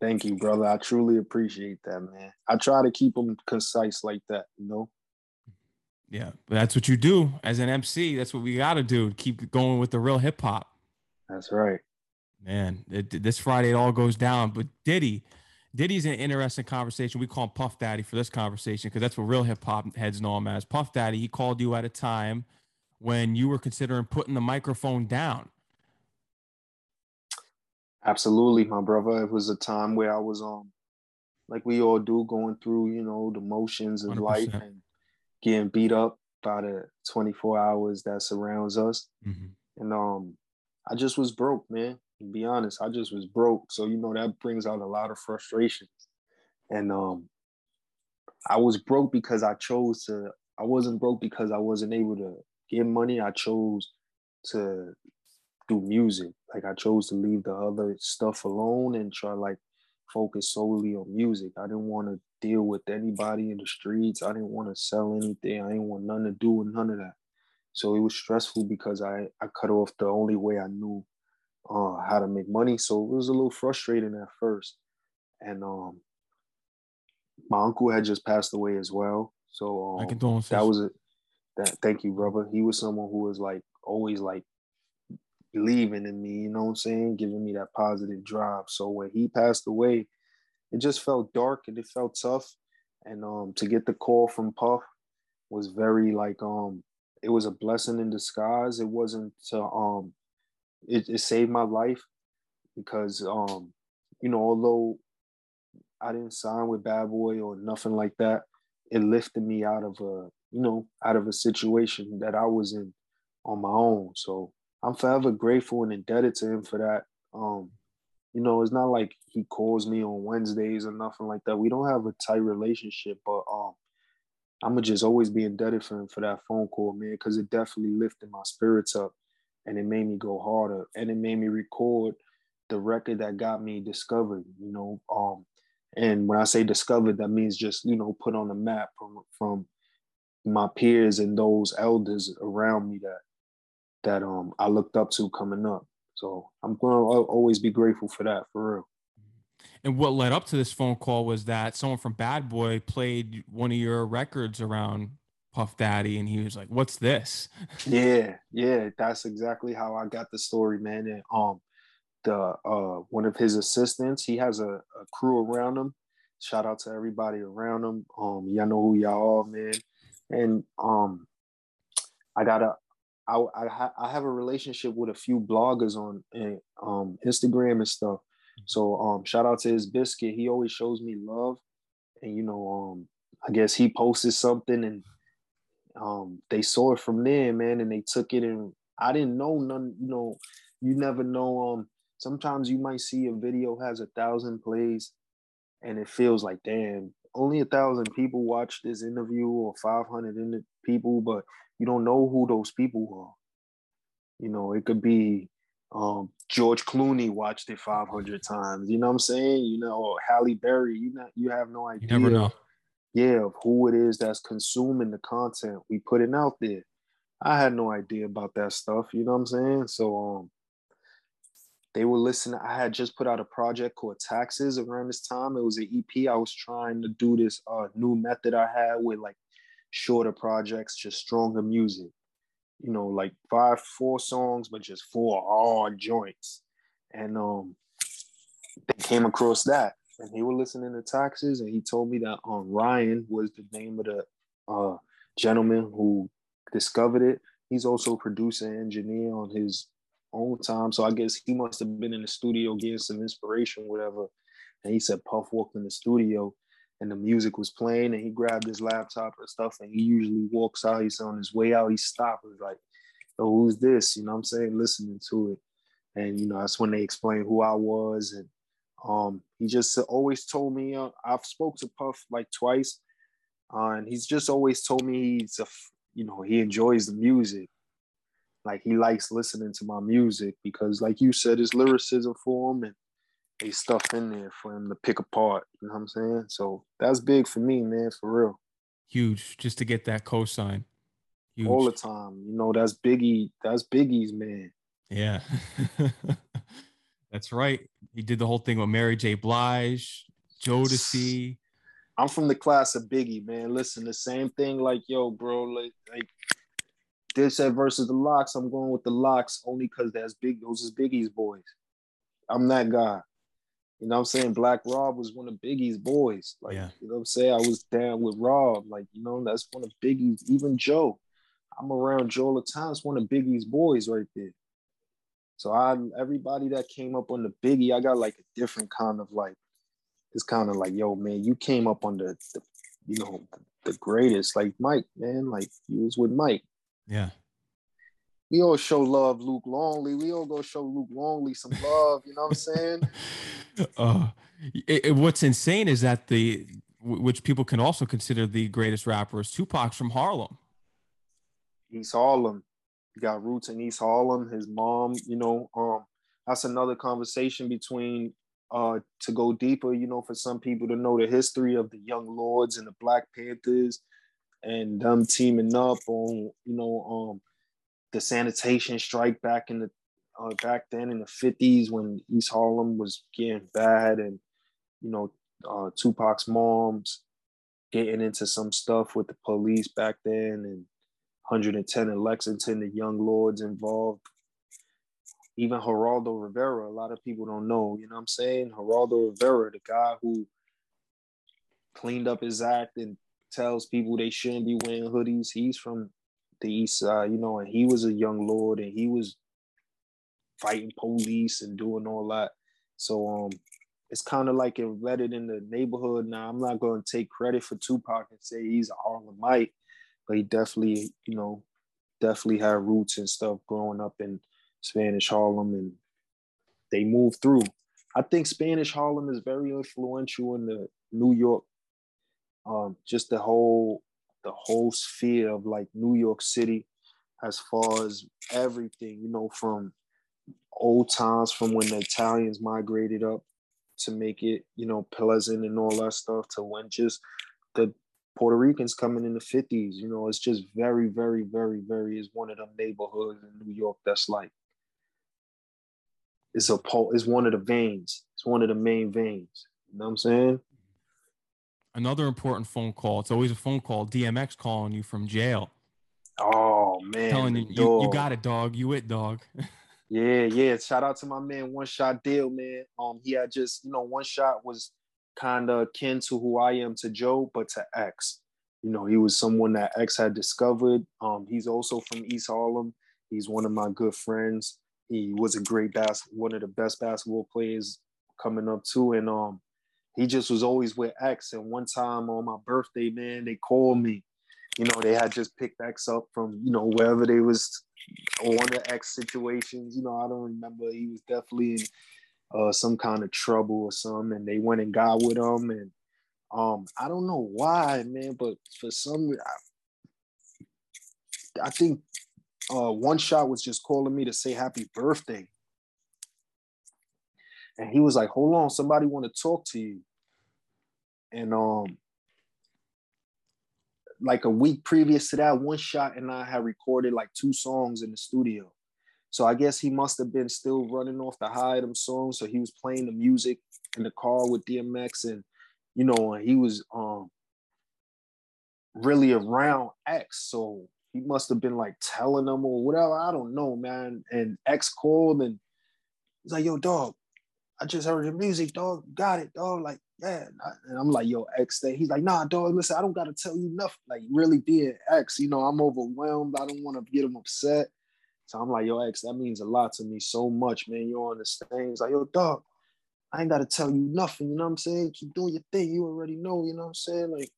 Thank you, brother. I truly appreciate that, man. I try to keep them concise like that, you know? Yeah, but that's what you do as an MC. That's what we got to do. Keep going with the real hip hop. That's right. Man, it, this Friday it all goes down. But Diddy, Diddy's an interesting conversation. We call him Puff Daddy for this conversation because that's what real hip hop heads know him as. Puff Daddy. He called you at a time when you were considering putting the microphone down. Absolutely, my brother. It was a time where I was um like we all do, going through, you know, the motions of life 100%. and getting beat up by the 24 hours that surrounds us. Mhm. And um I just was broke, man. To be honest, I just was broke. So you know that brings out a lot of frustrations. and um, I was broke because I chose to. I wasn't broke because I wasn't able to get money. I chose to do music. Like I chose to leave the other stuff alone and try like focus solely on music. I didn't want to deal with anybody in the streets. I didn't want to sell anything. I didn't want nothing to do with none of that. So it was stressful because I I cut off the only way I knew uh, how to make money. So it was a little frustrating at first. And um, my uncle had just passed away as well. So um, that was it. That thank you, brother. He was someone who was like always like believing in me, you know what I'm saying, giving me that positive drive. So when he passed away, it just felt dark and it felt tough. And um, to get the call from Puff was very like um, it was a blessing in disguise. It wasn't to um, it, it saved my life because um, you know, although I didn't sign with Bad Boy or nothing like that, it lifted me out of a you know out of a situation that I was in on my own. So I'm forever grateful and indebted to him for that. Um, you know, it's not like he calls me on Wednesdays or nothing like that. We don't have a tight relationship, but um, I'm gonna just always be indebted for him for that phone call, man, because it definitely lifted my spirits up, and it made me go harder, and it made me record the record that got me discovered. You know, um, and when I say discovered, that means just you know put on the map from from my peers and those elders around me that that um I looked up to coming up. So I'm going to always be grateful for that, for real. And what led up to this phone call was that someone from Bad Boy played one of your records around Puff Daddy, and he was like, "What's this?" Yeah, yeah, that's exactly how I got the story, man. And um, the uh one of his assistants, he has a, a crew around him. Shout out to everybody around him. Um, y'all know who y'all are, man. And um, I got a I I, I have a relationship with a few bloggers on eh, um, Instagram and stuff. So um, shout out to his biscuit. He always shows me love, and you know, um, I guess he posted something and um, they saw it from there, man, and they took it and I didn't know none. You know, you never know. Um, sometimes you might see a video has a thousand plays, and it feels like damn, only a thousand people watch this interview or five hundred people, but you don't know who those people are. You know, it could be um, George Clooney watched it 500 times. You know what I'm saying? You know, or Halle Berry. You know, you have no idea. You never know. Yeah, of who it is that's consuming the content we putting out there. I had no idea about that stuff. You know what I'm saying? So um, they were listening. I had just put out a project called Taxes around this time. It was an EP. I was trying to do this uh, new method I had with like shorter projects, just stronger music. You know, like five, four songs, but just four hard joints. And um, they came across that, and he was listening to Taxes, and he told me that um Ryan was the name of the uh gentleman who discovered it. He's also producer and engineer on his own time, so I guess he must have been in the studio getting some inspiration, whatever. And he said Puff walked in the studio and the music was playing and he grabbed his laptop and stuff and he usually walks out he's on his way out he stopped he's like oh who's this? You know i'm saying? Listening to it. And you know that's when they explained who i was and um he just always told me uh, i've spoke to puff like twice uh, and he's just always told me he's a you know he enjoys the music. Like he likes listening to my music because like you said his lyricism for him and a stuff in there for him to pick apart. You know what I'm saying? So that's big for me, man, for real. Huge, just to get that cosign. Huge. All the time. You know, that's Biggie. That's Biggie's man. Yeah. that's right. He did the whole thing with Mary J. Blige, Jodeci. I'm from the class of Biggie, man. Listen, the same thing like, yo, bro, like, like Dipset versus the LOX. I'm going with the LOX only because that's big. Those is Biggie's boys. I'm that guy. You know what I'm saying? Black Rob was one of Biggie's boys. Like, yeah. you know what I'm saying? I was down with Rob. Like, you know, that's one of Biggie's, even Joe. I'm around Joe all the time. It's one of Biggie's boys right there. So I everybody that came up on the Biggie, I got like a different kind of like, it's kind of like, yo, man, you came up on the, the you know, the greatest. Like Mike, man, like you was with Mike. Yeah. We all show love Luke Longley. We all go show Luke Longley some love. You know what I'm saying? uh, it, it, what's insane is that the which people can also consider the greatest rapper is Tupac's from Harlem. East Harlem. He got roots in East Harlem. His mom, you know, um, that's another conversation between uh to go deeper, you know, for some people to know the history of the Young Lords and the Black Panthers and them teaming up on, you know, um the sanitation strike back in the uh, back then in the 50s when East Harlem was getting bad and you know uh, Tupac's moms getting into some stuff with the police back then and 110 in Lexington, the young lords involved. Even Geraldo Rivera, a lot of people don't know, you know what I'm saying? Geraldo Rivera, the guy who cleaned up his act and tells people they shouldn't be wearing hoodies. He's from the east side, you know, and he was a young lord and he was fighting police and doing all that. So um it's kind of like embedded in the neighborhood now. I'm not going to take credit for Tupac and say he's a Harlemite, but he definitely, you know, definitely had roots and stuff growing up in Spanish Harlem and they moved through. I think Spanish Harlem is very influential in the New York, um, just the whole the whole sphere of like New York City as far as everything, you know, from old times from when the Italians migrated up to make it, you know, pleasant and all that stuff to when just the Puerto Ricans coming in the 50s. You know, it's just very, very, very, very is one of them neighborhoods in New York that's like it's a pole, it's one of the veins. It's one of the main veins. You know what I'm saying? Another important phone call. It's always a phone call. DMX calling you from jail. Oh man. Telling you, you, you got it, dog. You it, dog. Yeah, yeah. Shout out to my man, One Shot Deal, man. Um, he had just, you know, One Shot was kind of akin to who I am to Joe, but to X. You know, he was someone that X had discovered. Um, he's also from East Harlem. He's one of my good friends. He was a great bas- one of the best basketball players coming up too. And um, he just was always with X. And one time on my birthday, man, they called me. You know, they had just picked X up from, you know, wherever they was of the X situations. You know, I don't remember. He was definitely in uh, some kind of trouble or something, and they went and got with him. And um, I don't know why, man, but for some, I, I think uh, one shot was just calling me to say happy birthday. And he was like, hold on, somebody want to talk to you. And um, like a week previous to that, one shot and I had recorded like two songs in the studio. So I guess he must have been still running off the high of them songs. So he was playing the music in the car with DMX, and you know, he was um really around X. So he must have been like telling them or whatever. I don't know, man. And X called and he's like, "Yo, dog, I just heard your music, dog. Got it, dog. Like, yeah. And I'm like, yo, X Day. He's like, nah, dog, listen, I don't gotta tell you nothing. Like, really being X, you know, I'm overwhelmed. I don't want to get him upset. So I'm like, yo, X, that means a lot to me so much, man. You understand. He's like, yo, dog, I ain't gotta tell you nothing, you know what I'm saying? Keep doing your thing. You already know, you know what I'm saying? Like,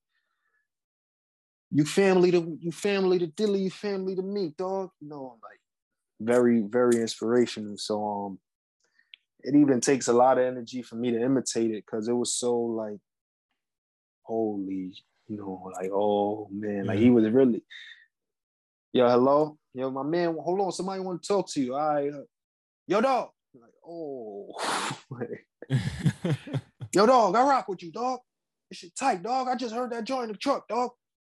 you family to you family to Dilly, you family to me, dog. You know, like very, very inspirational. So um it even takes a lot of energy for me to imitate it because it was so like holy, you know, like oh man, like he was really. Yo, hello, yo, my man. Hold on, somebody want to talk to you. All right, yo, dog. like, oh, yo, dog. I rock with you, dog. This shit tight, dog. I just heard that joint in the truck, dog.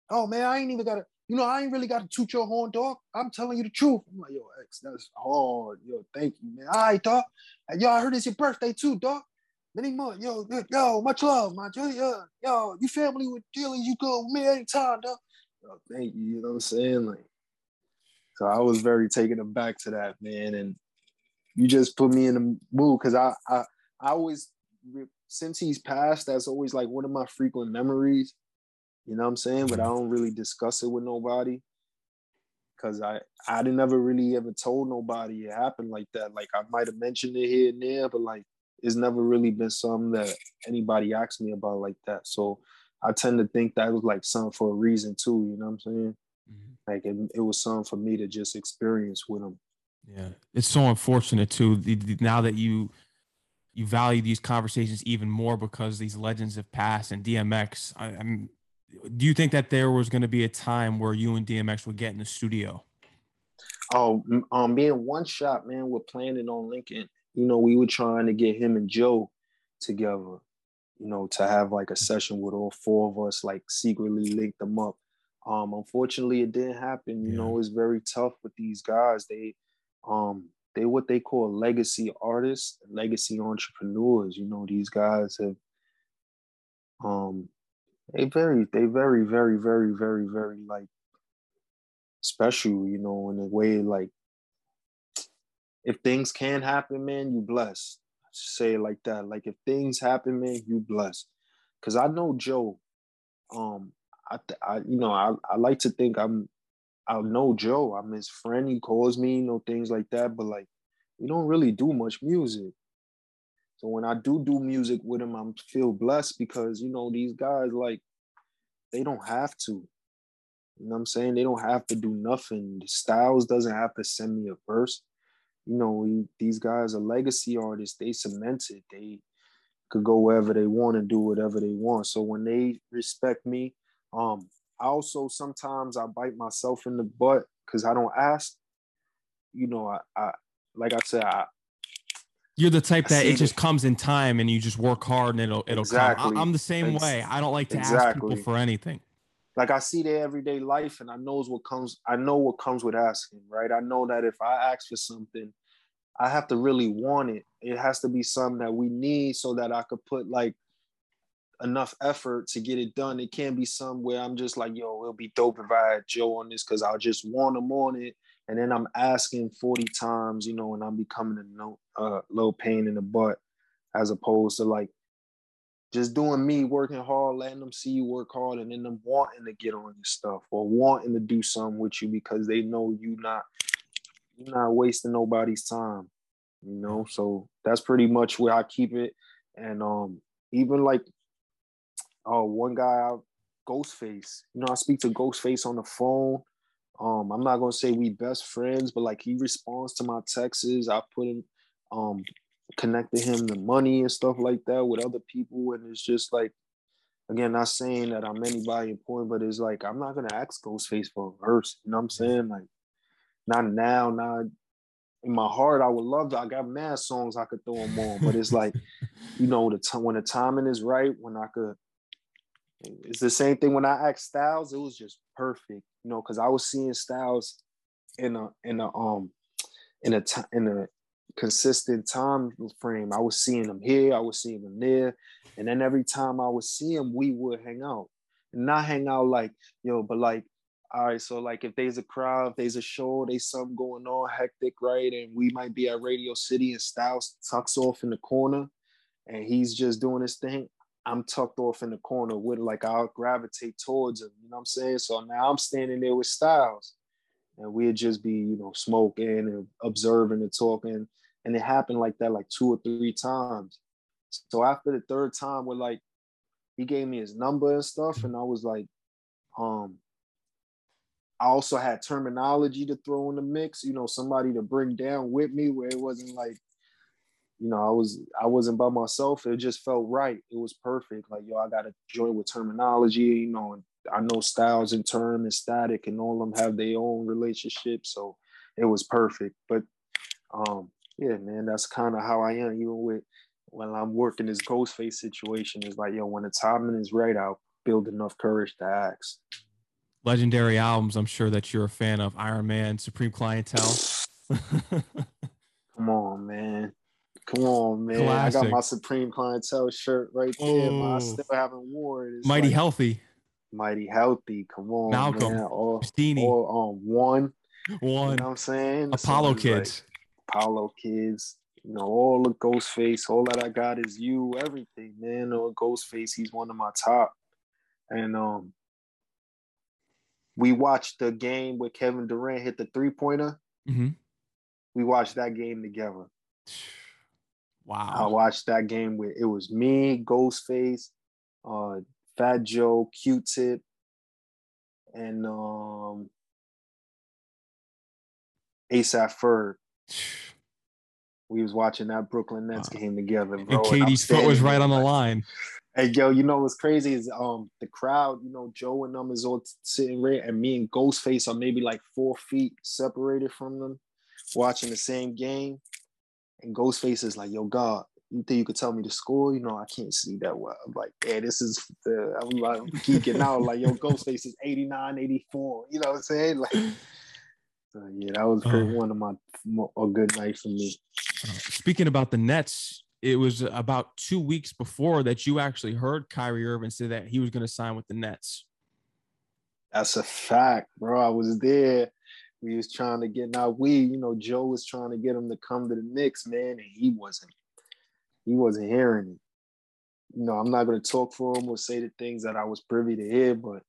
Oh man, I ain't even got to you know, I ain't really got to toot your horn, dog. I'm telling you the truth. I'm like, yo, X, that's hard. Yo, thank you, man. All right, dog. And yo, I heard it's your birthday too, dog. Many more. Yo, yo, much love, my yo, yo, you family with Dilly, you go with me anytime, dog. Yo, thank you. You know what I'm saying? Like, so I was very taken aback to that, man. And you just put me in the mood because I, I, I always, since he's passed, that's always like one of my frequent memories you know what I'm saying? But I don't really discuss it with nobody because I I didn't ever really ever told nobody it happened like that. Like I might have mentioned it here and there, but like it's never really been something that anybody asked me about like that. So I tend to think that was like something for a reason too. You know what I'm saying? Mm-hmm. like it, it was something for me to just experience with him. Yeah, it's so unfortunate too. The, the, now that you you value these conversations even more because these legends have passed and DMX. I, I'm. Do you think that there was going to be a time where you and DMX would get in the studio? Oh, um, being one shot, man, we're planning on Lincoln. You know, we were trying to get him and Joe together. You know, to have like a session with all four of us, like secretly link them up. Um, unfortunately, it didn't happen. You yeah. know, it's very tough with these guys. They, um, they what they call legacy artists, legacy entrepreneurs. You know, these guys have, um, they very, they very, very, very, very, very like special, you know, in a way like if things can happen, man, you blessed. Say it like that. Like if things happen, man, you blessed. Cause I know Joe. Um, I, I you know, I, I like to think I'm I know Joe. I'm his friend. He calls me, you know, things like that. But like, we don't really do much music. So when I do do music with him, I'm feel blessed because you know these guys like they don't have to. You know what I'm saying? They don't have to do nothing. Styles doesn't have to send me a verse. You know, we, these guys are legacy artists. They cemented. They could go wherever they want and do whatever they want. So when they respect me, um, I also sometimes I bite myself in the butt because I don't ask. You know, I, I like I said, I, you're the type that it just comes in time and you just work hard and it'll it'll exactly. come. I'm the same Ex- way. I don't like to exactly. ask people for anything like I see their everyday life and I knows what comes I know what comes with asking, right? I know that if I ask for something, I have to really want it. It has to be something that we need so that I could put like enough effort to get it done. It can't be somewhere I'm just like, yo, it'll be dope if I had Joe on this because I'll just want him on it. And then I'm asking 40 times, you know, and I'm becoming a no, uh, little pain in the butt as opposed to like just doing me working hard, letting them see you work hard, and then them wanting to get on your stuff or wanting to do something with you because they know you not you're not wasting nobody's time. You know, so that's pretty much where I keep it. And um, even like oh, one guy, Ghostface. You know, I speak to Ghostface on the phone. Um, I'm not gonna say we best friends, but like he responds to my texts. I put him um connected him to money and stuff like that with other people. And it's just like, again, not saying that I'm anybody important, but it's like I'm not gonna ask Ghostface for a verse. You know what I'm saying? Like, not now, not in my heart, I would love to. I got mad songs I could throw him on, but it's like, you know, the time when the timing is right, when I could. It's the same thing when I asked Styles. It was just perfect, you know, because I was seeing Styles in a in a um in a time in a consistent time frame. I was seeing him here, I was seeing him there, and then every time I would see him, we would hang out, and not hang out like yo, but like all right, so like if there's a crowd, if there's a show, there's something going on hectic, right? And we might be at Radio City and Styles tucks off in the corner and he's just doing his thing. I'm tucked off in the corner with like I'll gravitate towards him, you know what I'm saying? So now I'm standing there with Styles and we'd just be, you know, smoking and observing and talking and it happened like that like two or three times. So after the third time, we're like, he gave me his number and stuff, and I was like, um, I also had Termanology to throw in the mix, you know, somebody to bring down with me where it wasn't like, you know, I was I wasn't by myself. It just felt right. It was perfect. Like, yo, I got to join with Termanology, you know, and I know styles and term and Statik and all of them have their own relationship. So it was perfect. But um yeah, man, that's kind of how I am. Even with when I'm working this Ghostface situation, it's like, yo, when the timing is right, I'll build enough courage to ask. Legendary albums. I'm sure that you're a fan of Ironman, Supreme Clientele. Come on, man. Come on, man. Classic. I got my Supreme Clientele shirt right there, oh. I still haven't worn it. It's Mighty like, Healthy. Mighty Healthy. Come on, Malcolm. Man. All, all, um, one. One. You know what I'm saying? Apollo so Kids. Apollo Kids, you know, all the Ghostface, all that I got is you, everything, man. Or Ghostface, he's one of my top. And um, we watched the game where Kevin Durant hit the three pointer. Mm-hmm. We watched that game together. Wow. I watched that game where it was me, Ghostface, uh, Fat Joe, Q Tip, and um, ASAP Ferg. We was watching that Brooklyn Nets wow. game together, bro. And KD's foot was right on the line. Hey, yo, you know what's crazy is um the crowd, you know, Joe and them is all sitting right, and me and Ghostface are maybe like four feet separated from them, watching the same game. And Ghostface is like, yo, God, you think you could tell me the score? You know, I can't see that well. I'm like, yeah, this is the I'm like geeking out, like, yo, Ghostface is 89, 84. You know what I'm saying? Like so, yeah, that was uh, one of my a good night for me. Uh, speaking about the Nets, it was about two weeks before that you actually heard Kyrie Irving say that he was going to sign with the Nets. That's a fact, bro. I was there. We was trying to get now. We, you know, Joe was trying to get him to come to the Knicks, man, and he wasn't. He wasn't hearing it. You know, I'm not going to talk for him or say the things that I was privy to hear, but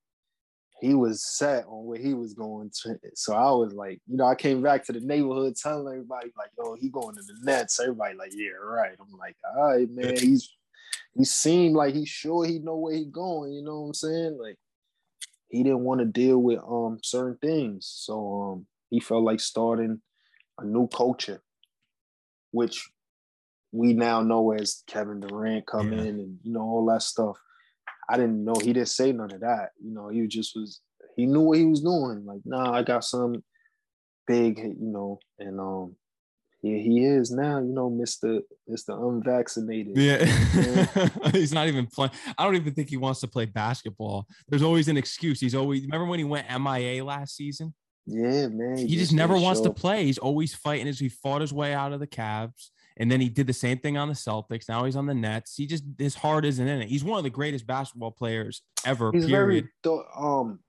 he was set on where he was going to. So I was like, you know, I came back to the neighborhood telling everybody like, yo, he going to the Nets. Everybody like, yeah, right. I'm like, all right, man. He's he seemed like he's sure he know where he going. You know what I'm saying? Like he didn't want to deal with um certain things. So um he felt like starting a new culture, which we now know as Kevin Durant come yeah. in and you know all that stuff. I didn't know he didn't say none of that. You know, he just was he knew what he was doing. Like, nah, I got some big, you know, and um yeah, he is now, you know, Mr. Mr. Unvaccinated. Yeah. He's not even playing. I don't even think he wants to play basketball. There's always an excuse. He's always remember when he went MIA last season? Yeah, man. He, he just, just never wants show. to play. He's always fighting as he fought his way out of the Cavs. And then he did the same thing on the Celtics. Now he's on the Nets. He just his heart isn't in it. He's one of the greatest basketball players ever. He's period. very um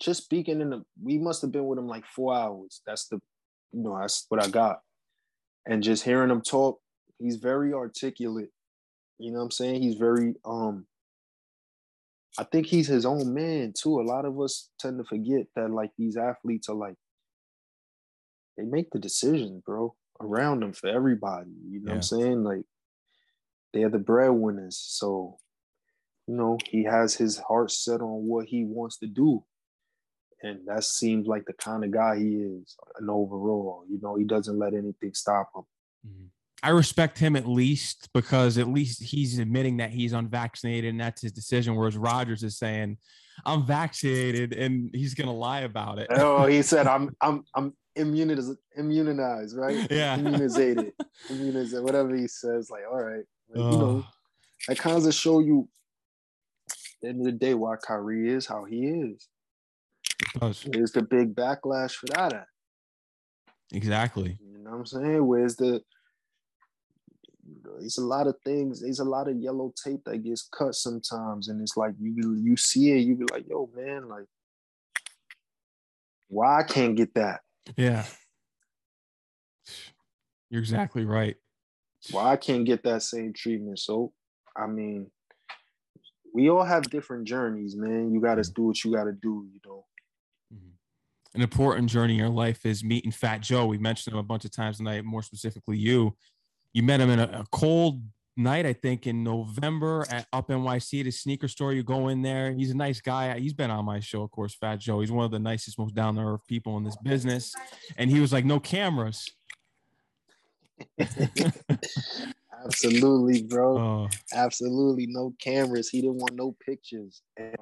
just speaking in the we must have been with him like four hours. That's the you know, that's what I got. And just hearing him talk, he's very articulate. You know what I'm saying? He's very um I think he's his own man too. A lot of us tend to forget that like these athletes are like they make the decisions, bro around them for everybody. You know yeah. what I'm saying? Like they're the breadwinners. So, you know, he has his heart set on what he wants to do. And that seems like the kind of guy he is an overall. You know, he doesn't let anything stop him. Mm-hmm. I respect him at least because at least he's admitting that he's unvaccinated and that's his decision. Whereas Rodgers is saying, I'm vaccinated and he's gonna lie about it. Oh, he said I'm I'm I'm immunized, immunized, right? Yeah. Immunizated, immunized, whatever he says. Like, all right, like, you know, that kind of show you. At the end of the day, why Kyrie is how he is. Where's the big backlash for that at? Exactly. You know what I'm saying? Where's the there's a lot of things. There's a lot of yellow tape that gets cut sometimes, and it's like you you see it, you be like, "Yo, man, like, why I can't get that?" Yeah. You're exactly right. Well, I can't get that same treatment. So, I mean, we all have different journeys, man. You got to mm-hmm. do what you got to do, you know. Mm-hmm. An important journey in your life is meeting Fat Joe. We mentioned him a bunch of times tonight, more specifically you. You met him in a, a cold night, I think, in November at Up NYC at a sneaker store. You go in there. He's a nice guy. He's been on my show, of course, Fat Joe. He's one of the nicest, most down to earth people in this business. And he was like, no cameras. Absolutely, bro. Oh. Absolutely, no cameras. He didn't want no pictures. And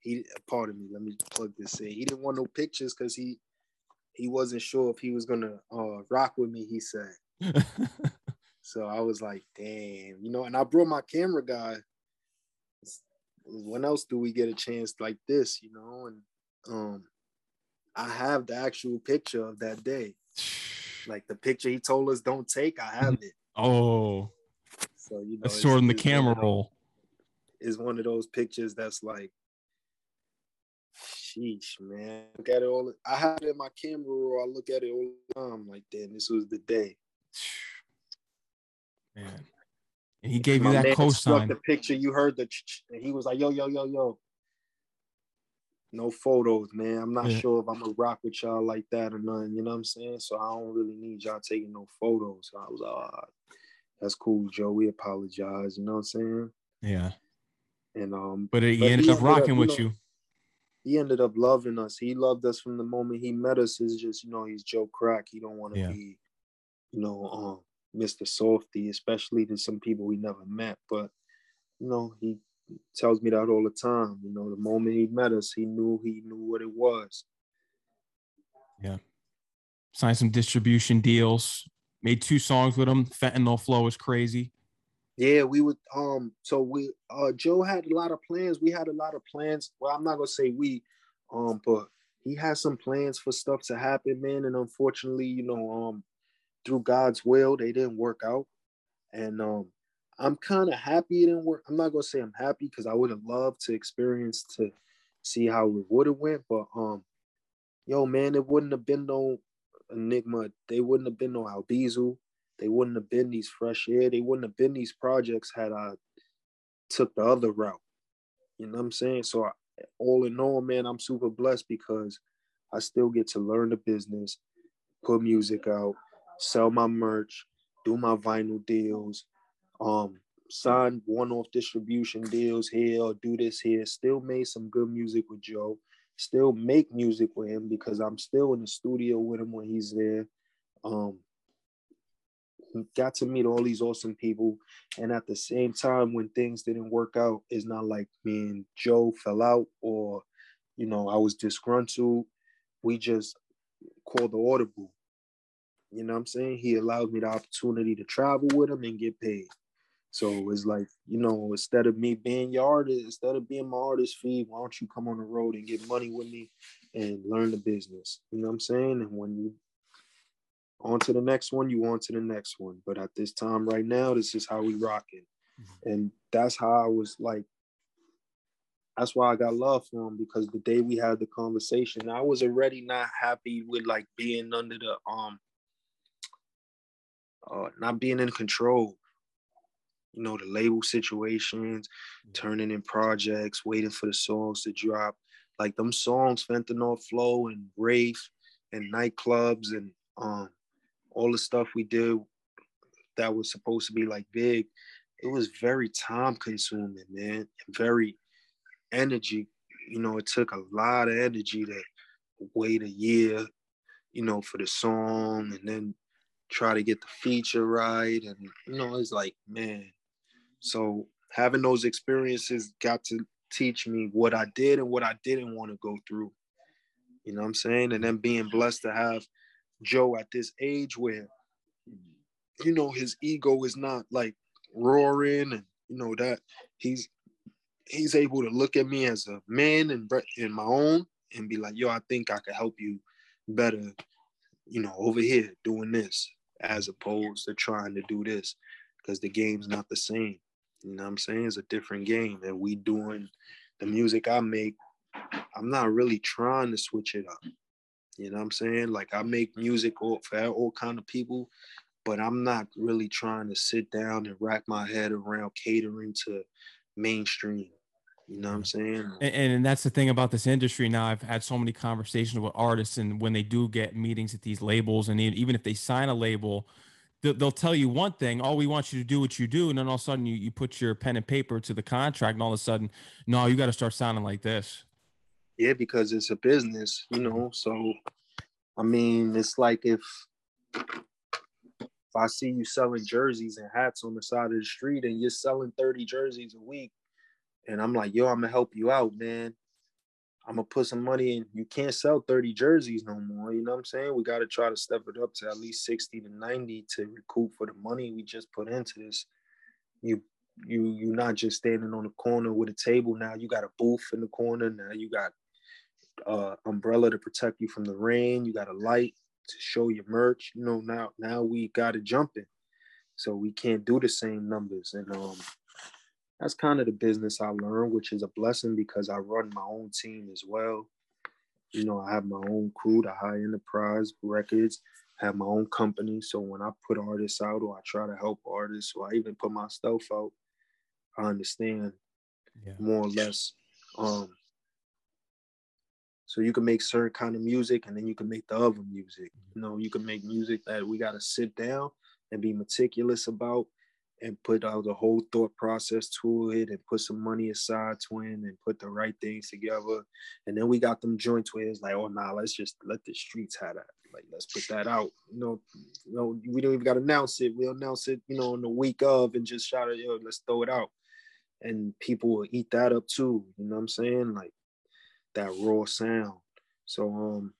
he, pardon me, let me plug this in. He didn't want no pictures because he he wasn't sure if he was gonna uh, rock with me. He said. So I was like, damn, you know, and I brought my camera guy. When else do we get a chance like this, you know? And um I have the actual picture of that day. Like the picture he told us don't take, I have it. Oh. So you know, that's sort of the camera roll. Is one of those pictures that's like, sheesh, man. Look at it all. I have it in my camera roll. I look at it all the time. Like, damn, this was the day. Man. And he gave you that cosign. The picture you heard the, and he was like, "Yo, yo, yo, yo." No photos, man. I'm not yeah. sure if I'm gonna rock with y'all like that or nothing. You know what I'm saying? So I don't really need y'all taking no photos. So I was like, oh, "That's cool, Joe. We apologize." You know what I'm saying? Yeah. And um, but he ended up rocking with you. he ended up loving us. He loved us from the moment he met us. Is just you know he's Joe Crack. He don't want to yeah. be, you know, um, Mr. Softy, especially to some people we never met. But you know he tells me that all the time. You know, the moment he met us, he knew he knew what it was. Yeah. Signed some distribution deals. Made two songs with him. Fentanyl Flow is crazy. Yeah, we would um so we uh Joe had a lot of plans. We had a lot of plans. Well, I'm not gonna say we, um, but he had some plans for stuff to happen, man. And unfortunately, you know, um, through God's will, they didn't work out. And um I'm kind of happy it didn't work. I'm not gonna say I'm happy because I would have loved to experience to see how it would have went, but um, yo man, it wouldn't have been no Enigma. They wouldn't have been no Albizu. They wouldn't have been these fresh air. They wouldn't have been these projects had I took the other route. You know what I'm saying? So I, all in all, man, I'm super blessed because I still get to learn the business, put music out, sell my merch, do my vinyl deals, um, sign one-off distribution deals here, do this here. Still made some good music with Joe. Still make music with him because I'm still in the studio with him when he's there. Um, got to meet all these awesome people, and at the same time, when things didn't work out, it's not like me and Joe fell out or, you know, I was disgruntled. We just called the audible. You know what I'm saying? He allowed me the opportunity to travel with him and get paid. So it's like, you know, instead of me being your artist, instead of being my artist fee, why don't you come on the road and get money with me and learn the business? You know what I'm saying? And when you on to the next one, you on to the next one. But at this time right now, this is how we rock it. Mm-hmm. And that's how I was like, that's why I got love for him because the day we had the conversation, I was already not happy with like being under the um uh not being in control you know, the label situations, turning in projects, waiting for the songs to drop. Like them songs, Fentanyl Flow and Rafe and nightclubs and um all the stuff we did that was supposed to be like big. It was very time consuming, man. and Very energy. You know, it took a lot of energy to wait a year, you know, for the song and then try to get the feature right. And you know, it's like, man, so having those experiences got to teach me what I did and what I didn't want to go through. You know what I'm saying? And then being blessed to have Joe at this age where, you know, his ego is not like roaring and you know that he's he's able to look at me as a man and in my own and be like, yo, I think I could help you better, you know, over here doing this as opposed to trying to do this because the game's not the same. You know what I'm saying? It's a different game. And we doing the music I make, I'm not really trying to switch it up. You know what I'm saying? Like I make music for all kind of people, but I'm not really trying to sit down and wrap my head around catering to mainstream. You know what I'm saying? And, and, that's the thing about this industry now. I've had so many conversations with artists, and when they do get meetings at these labels, and even if they sign a label, they'll tell you one thing oh we want you to do what you do and then all of a sudden you, you put your pen and paper to the contract and all of a sudden no you got to start sounding like this yeah because it's a business you know so i mean it's like if if i see you selling jerseys and hats on the side of the street and you're selling 30 jerseys a week and i'm like yo i'm gonna help you out man I'm gonna put some money in. You can't sell 30 jerseys no more. You know what I'm saying? We got to try to step it up to at least 60 to 90 to recoup for the money we just put into this. You you you're not just standing on the corner with a table now. You got a booth in the corner now. You got uh umbrella to protect you from the rain. You got a light to show your merch. You know now now we got to jump in, so we can't do the same numbers. And um that's kind of the business I learned, which is a blessing because I run my own team as well. You know, I have my own crew, the High Enterprise Records, have my own company. So when I put artists out or I try to help artists or I even put my stuff out, I understand yeah. more or less. Um, so you can make certain kind of music and then you can make the other music. You know, you can make music that we gotta sit down and be meticulous about and put out the whole thought process to it and put some money aside to twin and put the right things together. And then we got them joints where it's like oh nah let's just let the streets have that. Like let's put that out. You know you know we don't even got to announce it. We'll announce it you know in the week of and just shout it yo let's throw it out. And people will eat that up too. You know what i'm saying? Like that raw sound. So um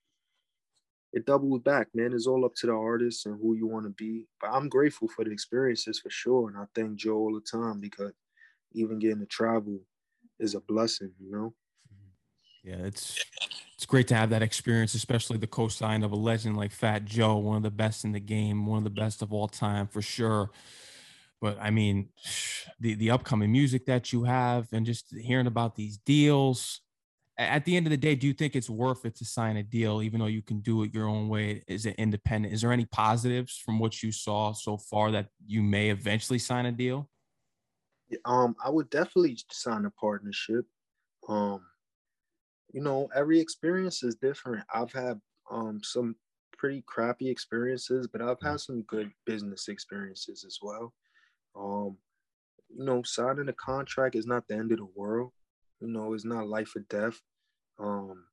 it doubles back, man. It's all up to the artist and who you want to be. But I'm grateful for the experiences for sure. And I thank Joe all the time because even getting to travel is a blessing, you know? Mm-hmm. Yeah, it's it's great to have that experience, especially the co-sign of a legend like Fat Joe, one of the best in the game, one of the best of all time for sure. But I mean, the the upcoming music that you have and just hearing about these deals, at the end of the day, do you think it's worth it to sign a deal, even though you can do it your own way? Is it independent? Is there any positives from what you saw so far that you may eventually sign a deal? Um, I would definitely sign a partnership. Um, you know, every experience is different. I've had um some pretty crappy experiences, but I've had some good business experiences as well. Um, you know, signing a contract is not the end of the world. You know, it's not life or death. Um,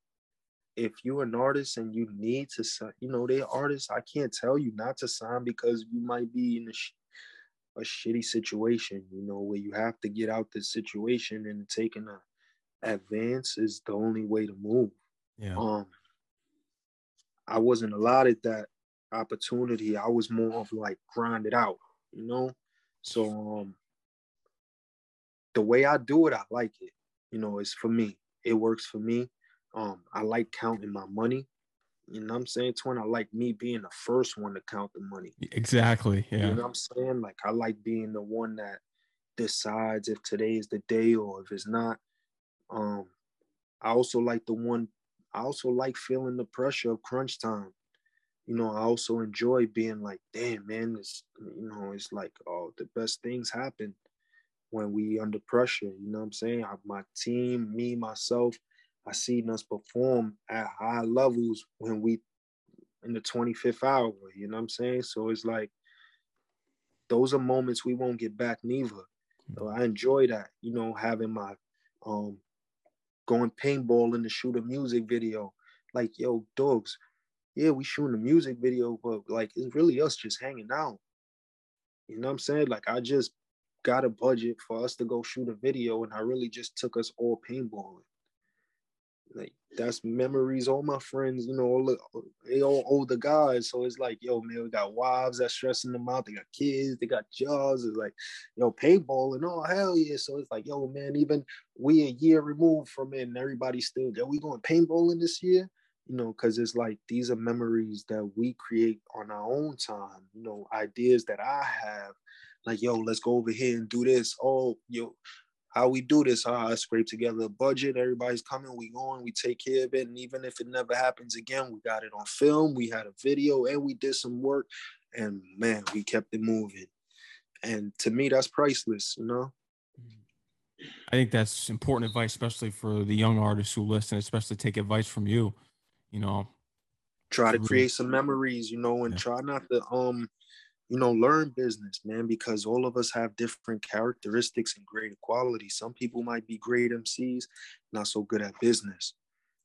if you're an artist and you need to sign, you know, they artists, I can't tell you not to sign because you might be in a, sh- a shitty situation, you know, where you have to get out the situation and taking a advance is the only way to move. Yeah. Um, I wasn't allotted that opportunity. I was more of like grind it out, you know. So um, the way I do it, I like it you know, it's for me. It works for me. Um, I like counting my money. You know what I'm saying, Twin? I like me being the first one to count the money. Exactly. Yeah. You know what I'm saying? Like I like being the one that decides if today is the day or if it's not. Um, I also like the one I also like feeling the pressure of crunch time. You know, I also enjoy being like, damn man, it's you know, it's like oh the best things happen when we under pressure. You know what I'm saying? I, my team, me, myself, I seen us perform at high levels when we in the 25th hour. You know what I'm saying? So it's like those are moments we won't get back neither. So I enjoy that, you know, having my um going paintball in to shoot a music video. Like, yo, dogs, yeah, we shooting a music video, but like it's really us just hanging out. You know what I'm saying? Like I just got a budget for us to go shoot a video, and I really just took us all paintballing. Like that's memories. All my friends, you know, all the, they all older guys. So it's like, yo, man, we got wives that's stressing them out. They got kids. They got jobs. It's like, yo, paintballing. Oh hell yeah! So it's like, yo, man, even we a year removed from it, and everybody still, are we going paintballing this year? You know, because it's like these are memories that we create on our own time. You know, ideas that I have like, yo, let's go over here and do this. Oh, yo, how we do this? Huh? I scrape together a budget. Everybody's coming. We going. We take care of it. And even if it never happens again, we got it on film. We had a video, and we did some work. And man, we kept it moving. And to me, that's priceless. You know. I think that's important advice, especially for the young artists who listen, especially take advice from you. You know, try to create some memories. You know, and yeah. try not to um you know, learn business, man, because all of us have different characteristics and great qualities. Some people might be great MCs, not so good at business,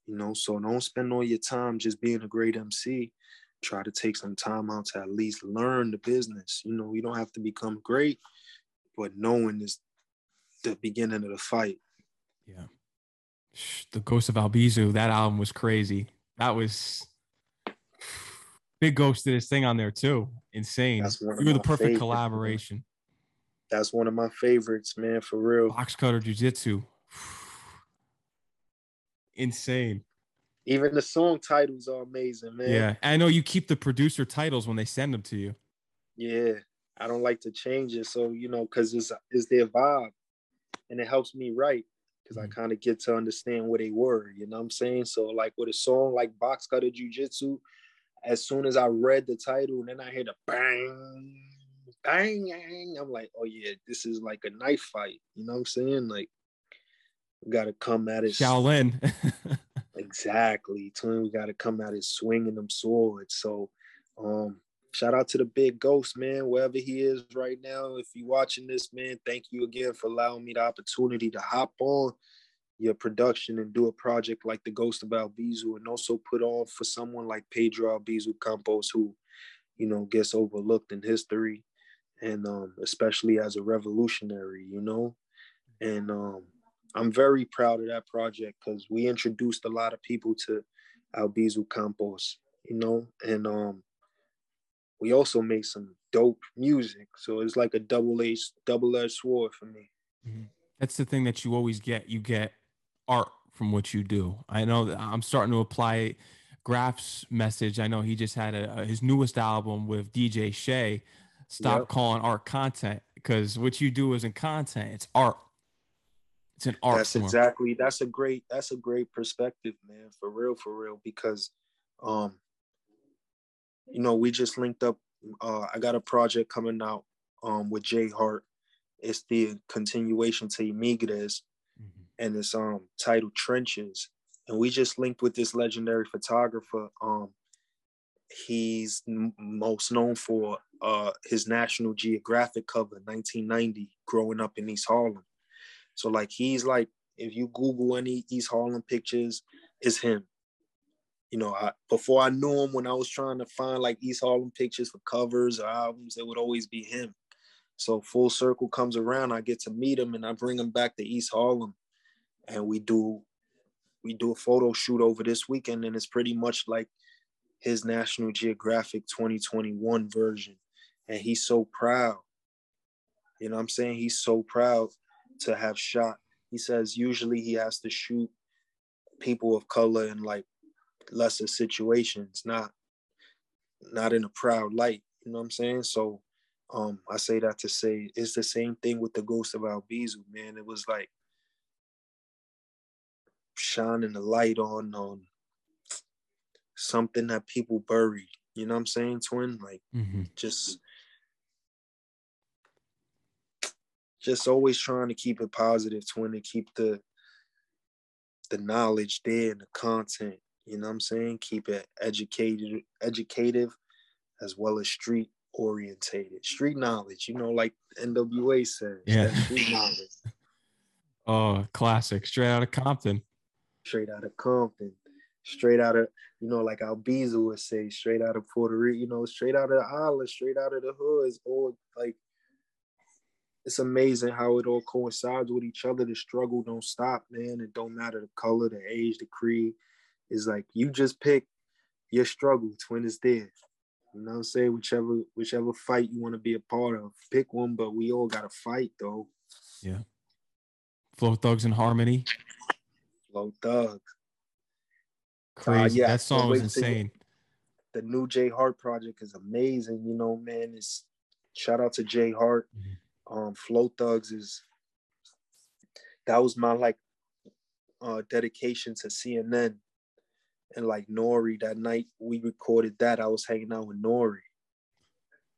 you know. So don't spend all your time just being a great MC. Try to take some time out to at least learn the business. You know, you don't have to become great, but knowing is the beginning of the fight. Yeah. The Ghost of Albizu, that album was crazy. That was Big Ghost did his thing on there too. Insane. You were the perfect collaboration. Man. That's one of my favorites, man, for real. Box cutter jiu-jitsu. Insane. Even the song titles are amazing, man. Yeah. I know you keep the producer titles when they send them to you. Yeah. I don't like to change it. So, you know, because it's it's their vibe. And it helps me write because mm-hmm. I kind of get to understand what they were. You know what I'm saying? So, like with a song like Box Cutter Jiu Jitsu, as soon as I read the title and then I hear the bang, bang, bang, I'm like, oh yeah, this is like a knife fight. You know what I'm saying? Like, we got to come at it. Shaolin. exactly. Twin, we got to come at it swinging them swords. So, um, shout out to the big ghost, man, wherever he is right now. If you're watching this, man, thank you again for allowing me the opportunity to hop on your production and do a project like the Ghost of Albizu and also put on for someone like Pedro Albizu Campos, who, you know, gets overlooked in history and um, especially as a revolutionary, you know. And um, I'm very proud of that project because we introduced a lot of people to Albizu Campos, you know, and um, we also made some dope music. So it's like a double edged double edged sword for me. Mm-hmm. That's the thing that you always get. You get art from what you do. I know that I'm starting to apply Grafh's message. I know he just had a, his newest album with DJ Shay. Stop yep. calling art content because what you do isn't content; it's art. It's an art. That's form. exactly. That's a great. That's a great perspective, man. For real, for real. Because, um, you know, we just linked up. Uh, I got a project coming out um with Jay Hart. It's the continuation to Imigres, mm-hmm. And it's um titled Trenches. And we just linked with this legendary photographer. Um, he's most known for uh his National Geographic cover, 1990, growing up in East Harlem. So like he's like, if you Google any East Harlem pictures, it's him. You know, I, before I knew him, when I was trying to find like East Harlem pictures for covers or albums, it would always be him. So full circle comes around, I get to meet him and I bring him back to East Harlem, and we do we do a photo shoot over this weekend, and it's pretty much like his National Geographic 2021 version, and he's so proud. You know what I'm saying? He's so proud to have shot. He says usually he has to shoot people of color in like lesser situations, not not in a proud light. You know what I'm saying? So um I say that to say it's the same thing with the ghost of Albizu, man. It was like shining the light on on something that people buried. You know what I'm saying, twin? Like mm-hmm. just just always trying to keep it positive, twin, and keep the the knowledge there and the content. You know what I'm saying? Keep it educated, educative, as well as street orientated. Street knowledge, you know, like NWA says. Yeah. Street knowledge. oh, classic. Straight out of Compton. Straight out of Compton. Straight out of, you know, like Albizu would say, straight out of Puerto Rico, you know, straight out of the island, straight out of the hoods, or like it's amazing how it all coincides with each other. The struggle don't stop, man. It don't matter the color, the age, the creed. It's like you just pick your struggle. Twin is there. You know what I'm saying? Whichever whichever fight you want to be a part of, pick one. But we all got to fight though. Yeah. Flow Thugs in Harmony. Flow Thugs. Crazy. Uh, yeah, that song was insane. The new Jay Hart project is amazing. You know, man. It's shout out to Jay Hart. Mm-hmm um, Flow Thugs is that was my like uh, dedication to CNN and like Nori. That night we recorded that, I was hanging out with Nori,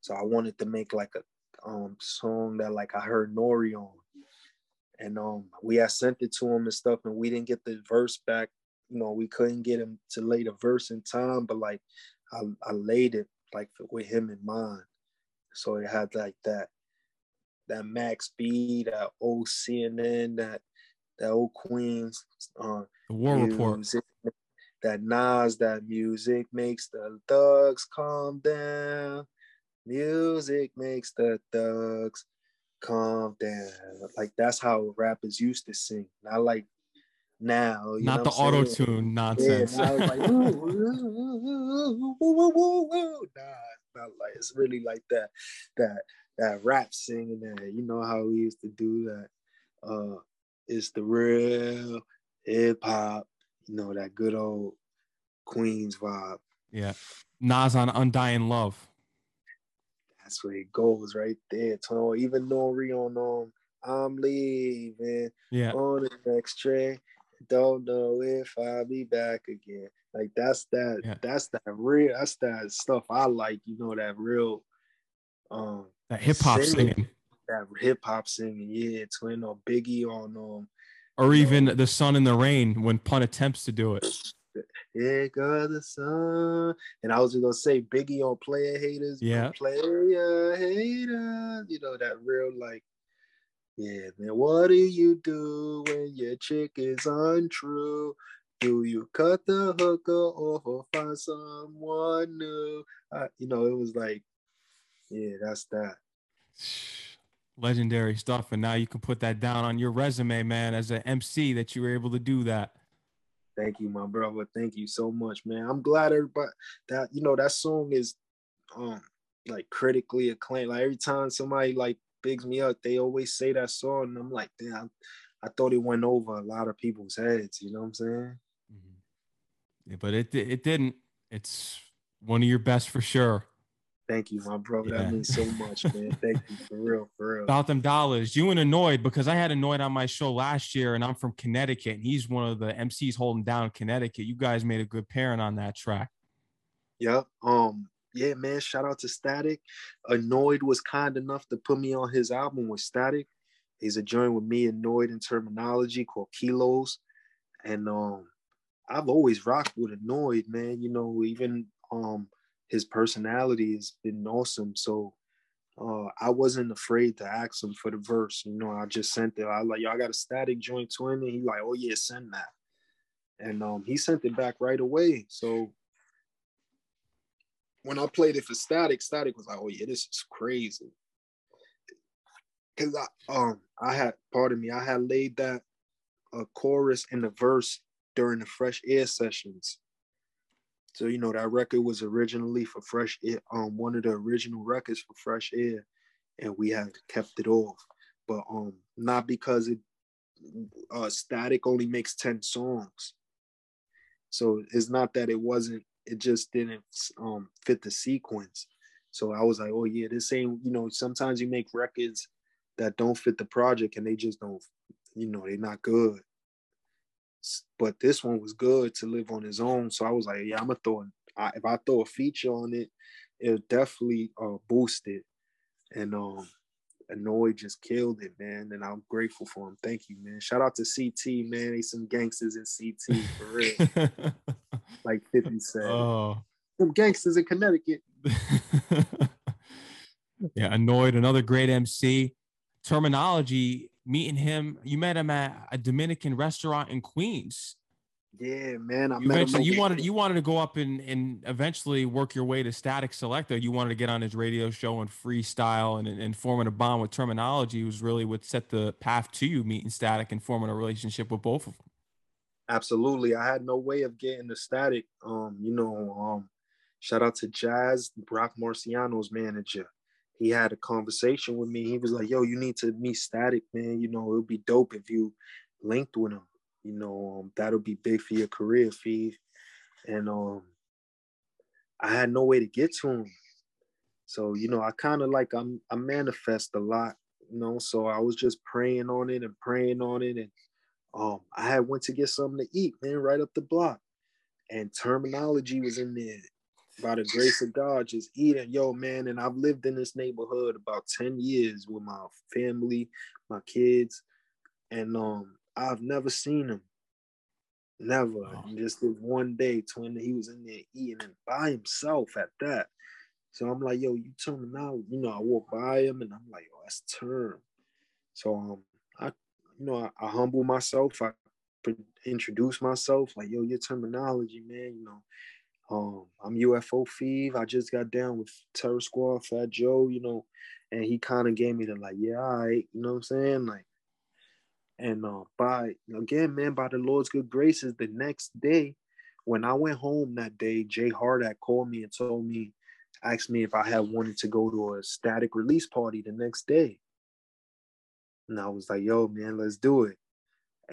so I wanted to make like a um, song that like I heard Nori on, and um, we had sent it to him and stuff, and we didn't get the verse back. You know, we couldn't get him to lay the verse in time, but like I, I laid it like with him in mind, so it had like that that Max B, that old CNN, that that old Queens, uh, the War Report, that Nas, that music makes the thugs calm down. Music makes the thugs calm down. Like that's how rappers used to sing. Not like now. Not the auto tune nonsense. Yeah, like, nah, not like it's really like that. That that rap singing that you know how we used to do that uh it's the real hip hop you know that good old queens vibe yeah nas on undying love that's where it goes right there Tone. even Nori on um i'm leaving yeah on the next train don't know if i'll be back again like that's that yeah. that's that real that's that stuff i like you know that real um that hip hop singing. singing. That hip hop singing, yeah, Twin or Biggie on um or even the sun in the rain when pun attempts to do it. Here goes the sun. And I was just gonna say Biggie on Player Haters. Yeah. Player Haters. You know, that real like, yeah, man, what do you do when your chick is untrue? Do you cut the hooker or find someone new? Uh, you know, it was like, yeah, that's that. Legendary stuff. And now you can put that down on your resume, man, as an MC that you were able to do that. Thank you, my brother. Thank you so much, man. I'm glad everybody that you know that song is um like critically acclaimed. Like every time somebody like bigs me up, they always say that song, and I'm like, damn, I thought it went over a lot of people's heads. You know what I'm saying? Mm-hmm. Yeah, but it it didn't. It's one of your best for sure. Thank you, my brother. Yeah. That means so much, man. Thank you for real, for real. About them dollars. You and Anoyd because I had Anoyd on my show last year, and I'm from Connecticut, and he's one of the MCs holding down Connecticut. You guys made a good pairing on that track. Yep. Um. Yeah, man. Shout out to Statik. Anoyd was kind enough to put me on his album with Statik. He's a joint with me, Anoyd in Termanology called Kilos, and um, I've always rocked with Anoyd, man. You know, even um his personality has been awesome. So uh, I wasn't afraid to ask him for the verse. You know, I just sent it. I like, y'all got a Statik joint twin, and he like, oh yeah, send that. And um, he sent it back right away. So when I played it for Statik, Statik was like, oh yeah, this is crazy. Cause I um I had pardon me, I had laid that a uh, chorus and the verse during the fresh air sessions. So you know that record was originally for Fresh Air, um, one of the original records for Fresh Air, and we had kept it off, but um, not because it uh, Statik only makes ten songs. So it's not that it wasn't, it just didn't um fit the sequence. So I was like, oh yeah, this ain't you know. Sometimes you make records that don't fit the project, and they just don't, you know, they're not good but this one was good to live on his own. So I was like, yeah, I'm gonna throw. I, if I throw a feature on it, it'll definitely uh, boost it. And um, Anoyd just killed it, man. And I'm grateful for him. Thank you, man. Shout out to CT, man. They some gangsters in CT for real. like 50 said. Oh. Some gangsters in Connecticut. yeah, Anoyd. Another great MC. Termanology meeting him. You met him at a Dominican restaurant in Queens. Yeah, man. I you met him. You wanted you wanted to go up and and eventually work your way to Statik Selektah. You wanted to get on his radio show and freestyle and, and forming a bond with Termanology was really what set the path to you meeting Statik and forming a relationship with both of them. Absolutely. I had no way of getting the Statik. Um, you know, um, shout out to Jazz, Rock Marciano's manager he had a conversation with me. He was like, "Yo, you need to meet Statik, man. You know, it'll be dope if you linked with him. You know, um, that'll be big for your career, Fee." And um, I had no way to get to him, so you know, I kind of like I'm I manifest a lot, you know. So I was just praying on it and praying on it, and um, I had went to get something to eat, man, right up the block, and Termanology was in there by the grace of God, just eating. Yo, man, and I've lived in this neighborhood about 10 years with my family, my kids, and um, I've never seen him. Never. Oh. Just this one day, twin, he was in there eating and by himself at that. So I'm like, yo, you turn out, you know, I walk by him and I'm like, oh, that's term. So um, I, you know, I, I humble myself. I introduce myself, like, yo, your Termanology, man, you know, um, I'm UFO Fev. I just got down with Terror Squad, Fat Joe, you know, and he kind of gave me the like, yeah, all right, you know what I'm saying? Like, and uh, by again, man, by the Lord's good graces, the next day, when I went home that day, Jay Hardak called me and told me, asked me if I had wanted to go to a Statik release party the next day. And I was like, yo, man, let's do it.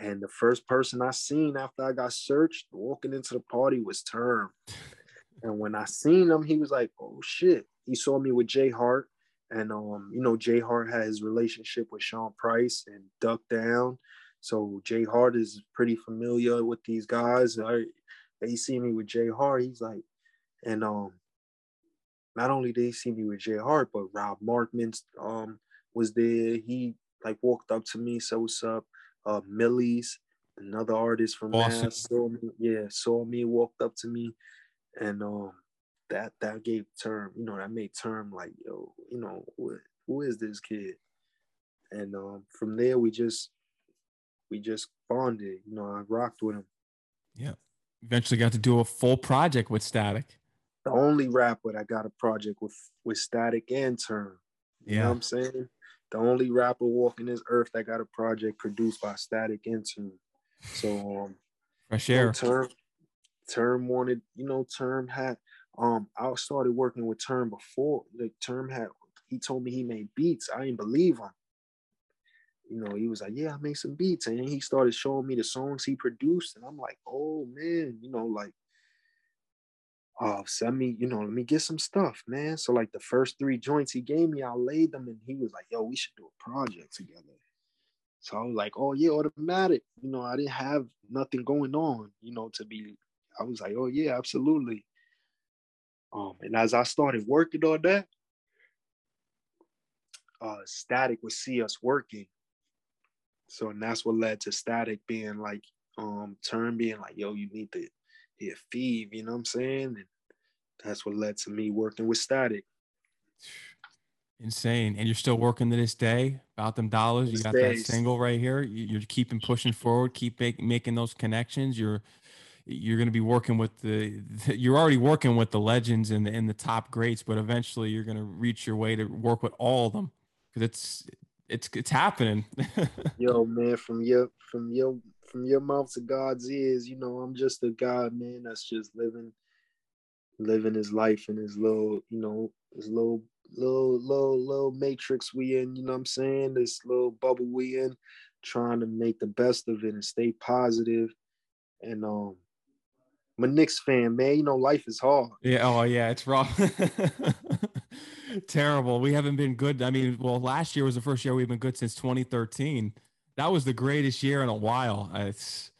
And the first person I seen after I got searched walking into the party was Term. And when I seen him, he was like, "Oh shit!" He saw me with Jay Hart, and um, you know, Jay Hart had his relationship with Sean Price and Duck Down, so Jay Hart is pretty familiar with these guys. I, they see me with Jay Hart. He's like, and um, not only did he see me with Jay Hart, but Rob Markman um was there. He like walked up to me, said, "What's up?" Uh, Millie's, another artist from. Mass saw me, yeah, saw me, walked up to me, and um, that that gave term, you know, that made term like, yo, you know, who, who is this kid? And um, from there we just we just bonded. You know, I rocked with him. Yeah. Eventually got to do a full project with Statik. The only rapper that got a project with with Statik and Term. You know Yeah. what I'm saying? The only rapper walking this earth that got a project produced by Statik and Term. So um Fresh you know, air. Term Term wanted, you know, Term had um I started working with Term before the Term had he told me he made beats. I didn't believe him. You know, he was like, Yeah, I made some beats. And he started showing me the songs he produced. And I'm like, oh man, you know, like oh, send me, you know, let me get some stuff, man. So like the first three joints he gave me, I laid them and he was like, yo, we should do a project together. So I was like, oh yeah, automatic. You know, I didn't have nothing going on, you know, to be, I was like, oh yeah, absolutely. Um, and as I started working on that, uh Statik would see us working. So and that's what led to Statik being like, um, Turn being like, yo, you need to hit Fev, you know what I'm saying? And that's what led to me working with Statik. Insane. And you're still working to this day about them dollars. You This got that single right here. You- You're keeping pushing forward, keep make, making those connections. You're you're going to be working with the, the you're already working with the legends and the, and the top greats, but eventually you're going to reach your way to work with all of them because it's it's it's happening. Yo, man, from your from your from your mouth to God's ears, you know, I'm just a guy, man, that's just living living his life in his little, you know, his little little little little matrix we in, you know what I'm saying? This little bubble we in, trying to make the best of it and stay positive. And um I'm a Knicks fan, man. You know, life is hard. Yeah. Oh, yeah. It's rough. Terrible. We haven't been good. I mean, well, last year was the first year we've been good since 2013. That was the greatest year in a while. It's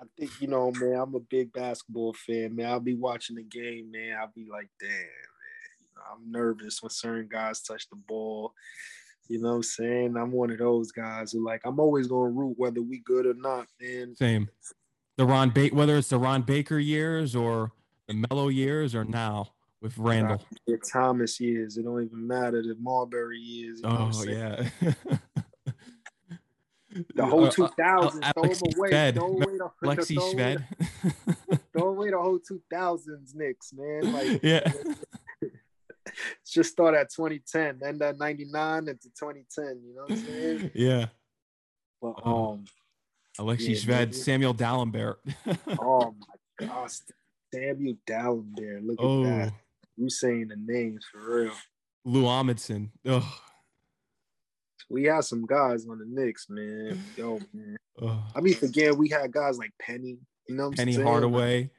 I think, you know, man, I'm a big basketball fan, man. I'll be watching the game, man. I'll be like, damn, man. You know, I'm nervous when certain guys touch the ball. You know what I'm saying? I'm one of those guys who like I'm always gonna root whether we good or not, man. same. The Ron ba- whether it's the Ron Baker years or the Melo years or now with Randle. The Thomas years, it don't even matter. The Marbury years, you know Oh yeah. The whole Uh, uh, 2000s, throw them away. Shved. Throw away the, Lexi throw away the- throw away the whole 2000s, Knicks, man. Like, yeah. let's just start at 2010, end at 99 into 2010. You know what I'm saying? Yeah. But Oh. um, Alexi Yeah. Samuel Dalembert. oh my gosh, Samuel there. Look at oh, that. You saying the names for real. Lou Amundson. Oh, We had some guys on the Knicks, man. Yo, man. oh. I mean, forget we had guys like Penny. You know what I'm Penny saying? Hardaway.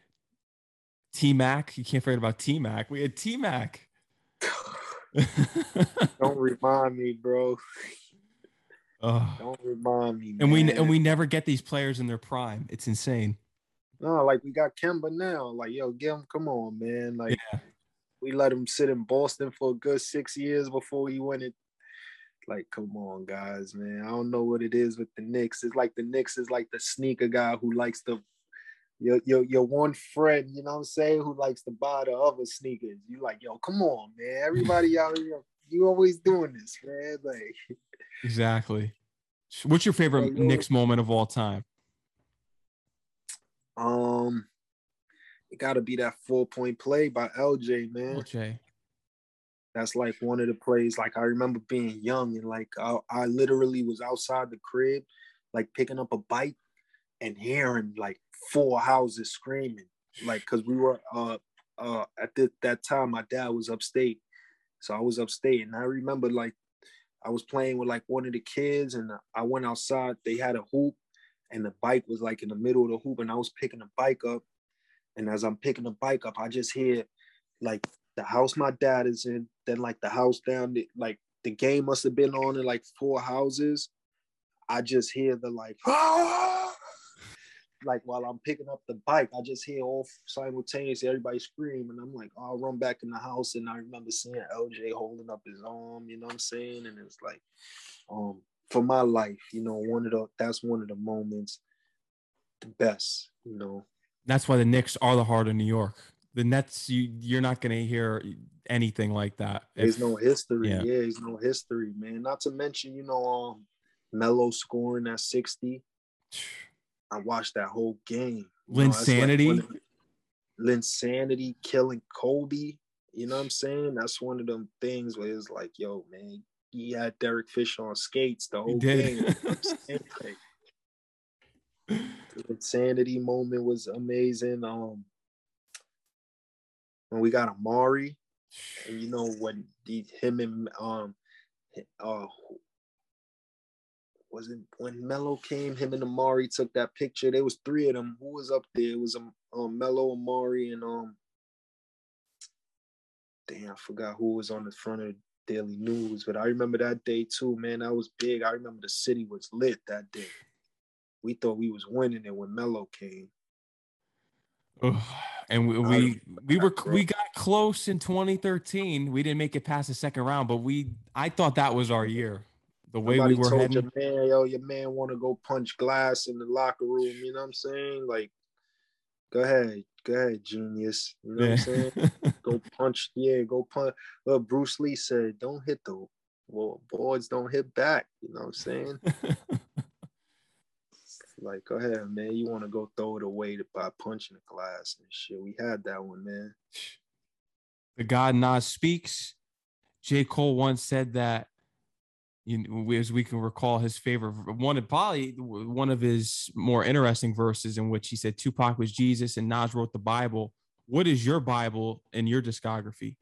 T Mac. You can't forget about T Mac. We had T Mac. Don't remind me, bro. oh. Don't remind me. And we and we never get these players in their prime. It's insane. no, like we got Kemba now. Like, yo, get him. Come on, man. Like, Yeah. we let him sit in Boston for a good six years before he went it. Like, come on, guys, man. I don't know what it is with the Knicks. It's like the Knicks is like the sneaker guy who likes to your your your one friend, you know what I'm saying, who likes to buy the other sneakers. You like, yo, come on, man. Everybody out here, you always doing this, man. Like, Exactly. What's your favorite you- Knicks moment of all time? um, it gotta be that four point play by LJ, man. LJ. That's like one of the plays. Like I remember being young and like I, I literally was outside the crib, like picking up a bike and hearing like four houses screaming, like because we were uh uh at th- that time my dad was upstate, so I was upstate and I remember like I was playing with like one of the kids and I went outside. They had a hoop and the bike was like in the middle of the hoop and I was picking the bike up, and as I'm picking the bike up, I just hear like the house my dad is in, then like the house down the, like the game must have been on in like four houses. I just hear the like like while I'm picking up the bike, I just hear all simultaneously everybody scream, and I'm like, oh, I'll run back in the house, and I remember seeing LJ holding up his arm, you know what I'm saying? And it's like, um, for my life, you know, one of the that's one of the moments, the best, you know. That's why the Knicks are the heart of New York. The Nets, you you're not gonna hear anything like that. There's if, no history. Yeah. yeah, there's no history, man. Not to mention, you know, um, Melo scoring at 60. I watched that whole game. Linsanity. Like Linsanity killing Kobe. You know what I'm saying? That's one of them things where it's like, yo, man, he had Derek Fisher on skates the whole game. the insanity moment was amazing. Um, when we got Amar'e, and you know when the, him and um, uh, wasn't when Melo came, him and Amar'e took that picture. There was three of them. Who was up there? It was um, um Melo, Amar'e, and um. Damn, I forgot who was on the front of Daily News, but I remember that day too, man. That was big. I remember the city was lit that day. We thought we was winning it when Melo came. And we we, we were we got close in 2013. We didn't make it past the second round, but we I thought that was our year. The way Somebody we were told heading. your man, yo, your man want to go punch glass in the locker room. You know what I'm saying? Like, go ahead, go ahead, genius. You know yeah. what I'm saying? go punch, yeah, go punch. Well, Bruce Lee said, don't hit the well, boards, don't hit back. You know what I'm saying? like, go ahead, man. You want to go throw it away by punching the glass and shit. We had that one, man. The God Nas speaks. J. Cole once said that you know, as we can recall his favorite one of probably one of his more interesting verses in which he said Tupac was Jesus and Nas wrote the Bible. What is your Bible in your discography?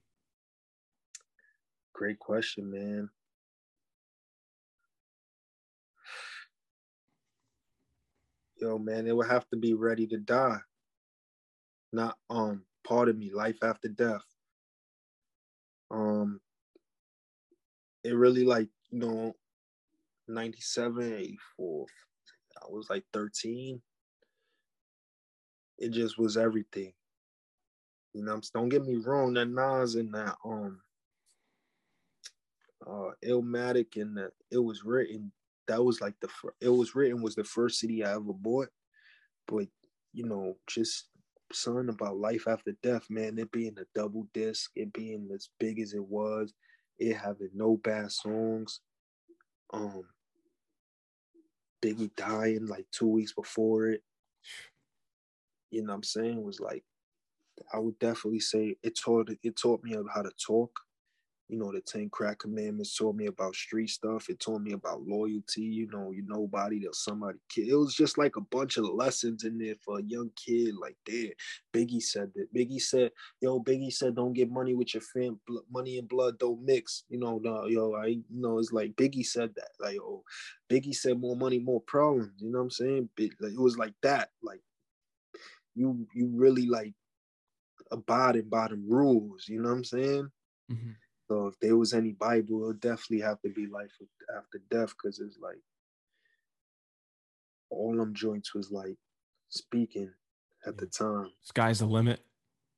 Great question, man. Yo, man, it would have to be ready to die. Not um part of me, life after death. Um it really like you know, 97, 84. I was like 13. It just was everything. You know, don't get me wrong, that Nas and that um uh Illmatic and that it was written, that was like the it was written was the first CD I ever bought. But you know, just something about life after death, man, it being a double disc, it being as big as it was, it having no bad songs. Um, Biggie dying like two weeks before it. You know what I'm saying? Was like, I would definitely say it taught it taught me how to talk you know, the 10 crack commandments taught me about street stuff. It taught me about loyalty, you know, you nobody till somebody kid. It was just like a bunch of lessons in there for a young kid. Like, that. Biggie said that. Biggie said, yo, Biggie said, don't get money with your fam. Money and blood don't mix. You know, no, yo, I, you know, it's like Biggie said that. Like, oh, Biggie said, more money, more problems. You know what I'm saying? It, it was like that. Like, you, you really like abiding by the rules. You know what I'm saying? Mm-hmm so if there was any Bible, it'll definitely have to be life after death because it's like all them joints was like speaking at the time. Sky's the limit.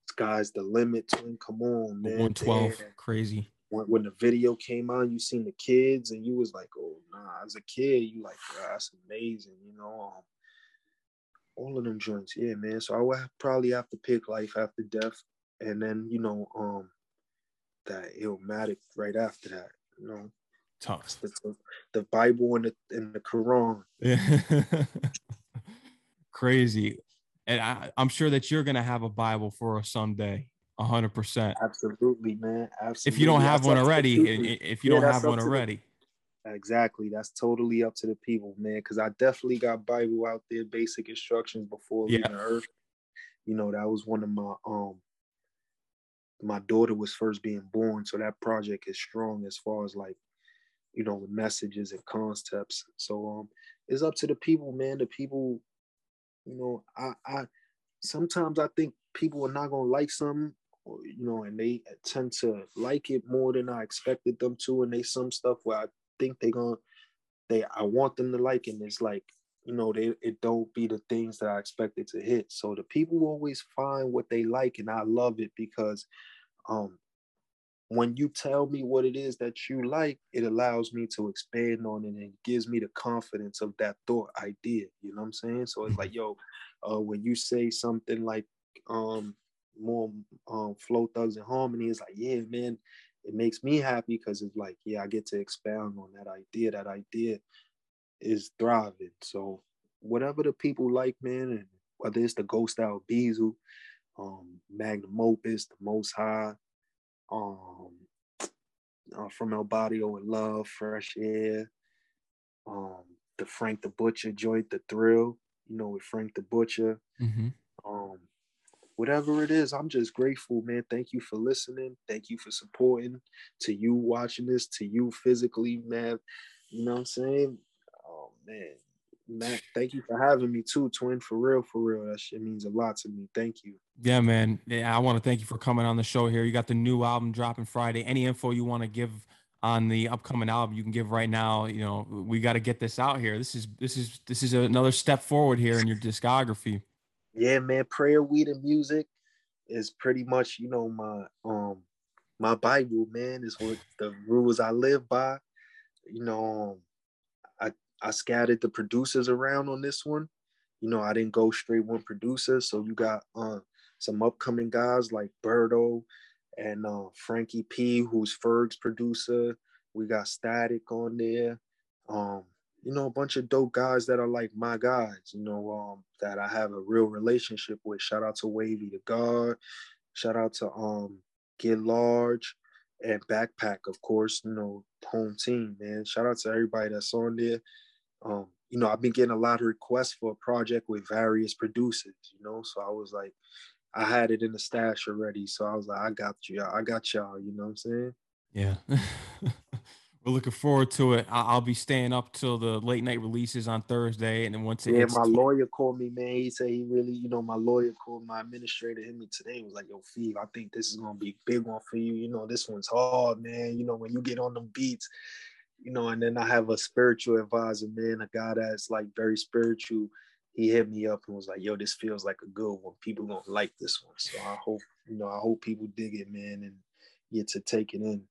Sky's the limit. Twin, come on, man. 112, Damn. crazy. When, when the video came out, you seen the kids and you was like, oh, nah, as a kid, you like, that's amazing, you know. Um, all of them joints, yeah, man. So I would probably have to pick life after death. And then, you know, um, that Illmatic right after that. You know, tough. The, the Bible and the and the Quran. Yeah. Crazy, and I, I'm sure that you're gonna have a Bible for us someday. hundred percent. Absolutely, man. Absolutely. If you don't have that's one already, if you yeah, don't have one already. The, exactly. That's totally up to the people, man. Because I definitely got Bible out there, basic instructions before leaving yeah. Earth. You know, that was one of my um my daughter was first being born, so that project is strong as far as like, you know, messages and concepts. So um, it's up to the people, man. The people, you know, I I sometimes I think people are not gonna like something, or, you know, and they tend to like it more than I expected them to, and they some stuff where I think they gonna they I want them to like, and it's like you know, they it don't be the things that I expected to hit. So the people always find what they like, and I love it because um when you tell me what it is that you like, it allows me to expand on it and gives me the confidence of that thought idea. You know what I'm saying? So it's like, yo, uh, when you say something like um more um flow thugs and harmony, it's like, yeah, man, it makes me happy because it's like, yeah, I get to expound on that idea. That idea is thriving. So whatever the people like, man, and whether it's the Ghost of Albizu, um, Magnum Opus, the Most High, um, uh, from El Barrio and Love, Fresh Air, um, the Frank the Butcher joint, The Thrill, you know, with Frank the Butcher. Mm-hmm. Um, whatever it is, I'm just grateful, man. Thank you for listening. Thank you for supporting. To you watching this, to you physically, man. You know what I'm saying? Man, Matt, thank you for having me too, twin. For real, for real. That shit means a lot to me. Thank you. Yeah, man. Yeah, I want to thank you for coming on the show here. You got the new album dropping Friday. Any info you want to give on the upcoming album, you can give right now. You know, we got to get this out here. This is this is this is another step forward here in your discography. Yeah, man. Prayer, weed, and music is pretty much you know my um my Bible, man. Is what the rules I live by. You know, um, I scattered the producers around on this one. You know, I didn't go straight one producer. So you got uh, some upcoming guys like Birdo and uh, Frankie P, who's Ferg's producer. We got Statik on there. Um, you know, a bunch of dope guys that are like my guys, you know, um, that I have a real relationship with. Shout out to Wavy the God. Shout out to um Get Large and Backpack, of course, you know, home team, man. Shout out to everybody that's on there um, you know, I've been getting a lot of requests for a project with various producers, you know. So I was like, I had it in the stash already. So I was like, I got you, I got y'all, you know what I'm saying? Yeah. We're looking forward to it. I'll be staying up till the late night releases on Thursday, and then once it yeah, my lawyer called me, man. He said he really, you know, my lawyer called my administrator hit me today. Was like, "Yo, Fev, I think this is gonna be a big one for you. You know, this one's hard, man. You know, when you get on them beats, you know, and then I have a spiritual advisor, man, a guy that's like very spiritual. He hit me up and was like, "Yo, this feels like a good one. People gonna like this one." So I hope, you know, I hope people dig it, man, and get to take it in.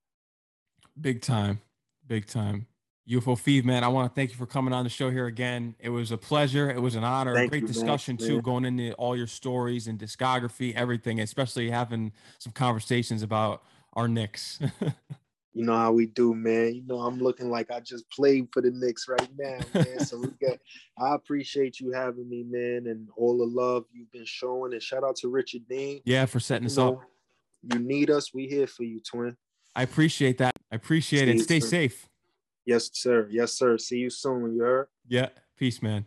Big time, big time. UFO Fev, man, I want to thank you for coming on the show here again. It was a pleasure. It was an honor. Thank Great you, discussion man. too, going into all your stories and discography, everything, especially having some conversations about our Knicks. you know how we do, man. You know, I'm looking like I just played for the Knicks right now, man. so we got I appreciate you having me, man, and all the love you've been showing. And shout out to Richard Dean. Yeah, for setting you us know, up. You need us, we here for you, twin. I appreciate that. I appreciate See it. Stay safe. Yes, sir. Yes, sir. See you soon. You heard? Yeah. Peace, man.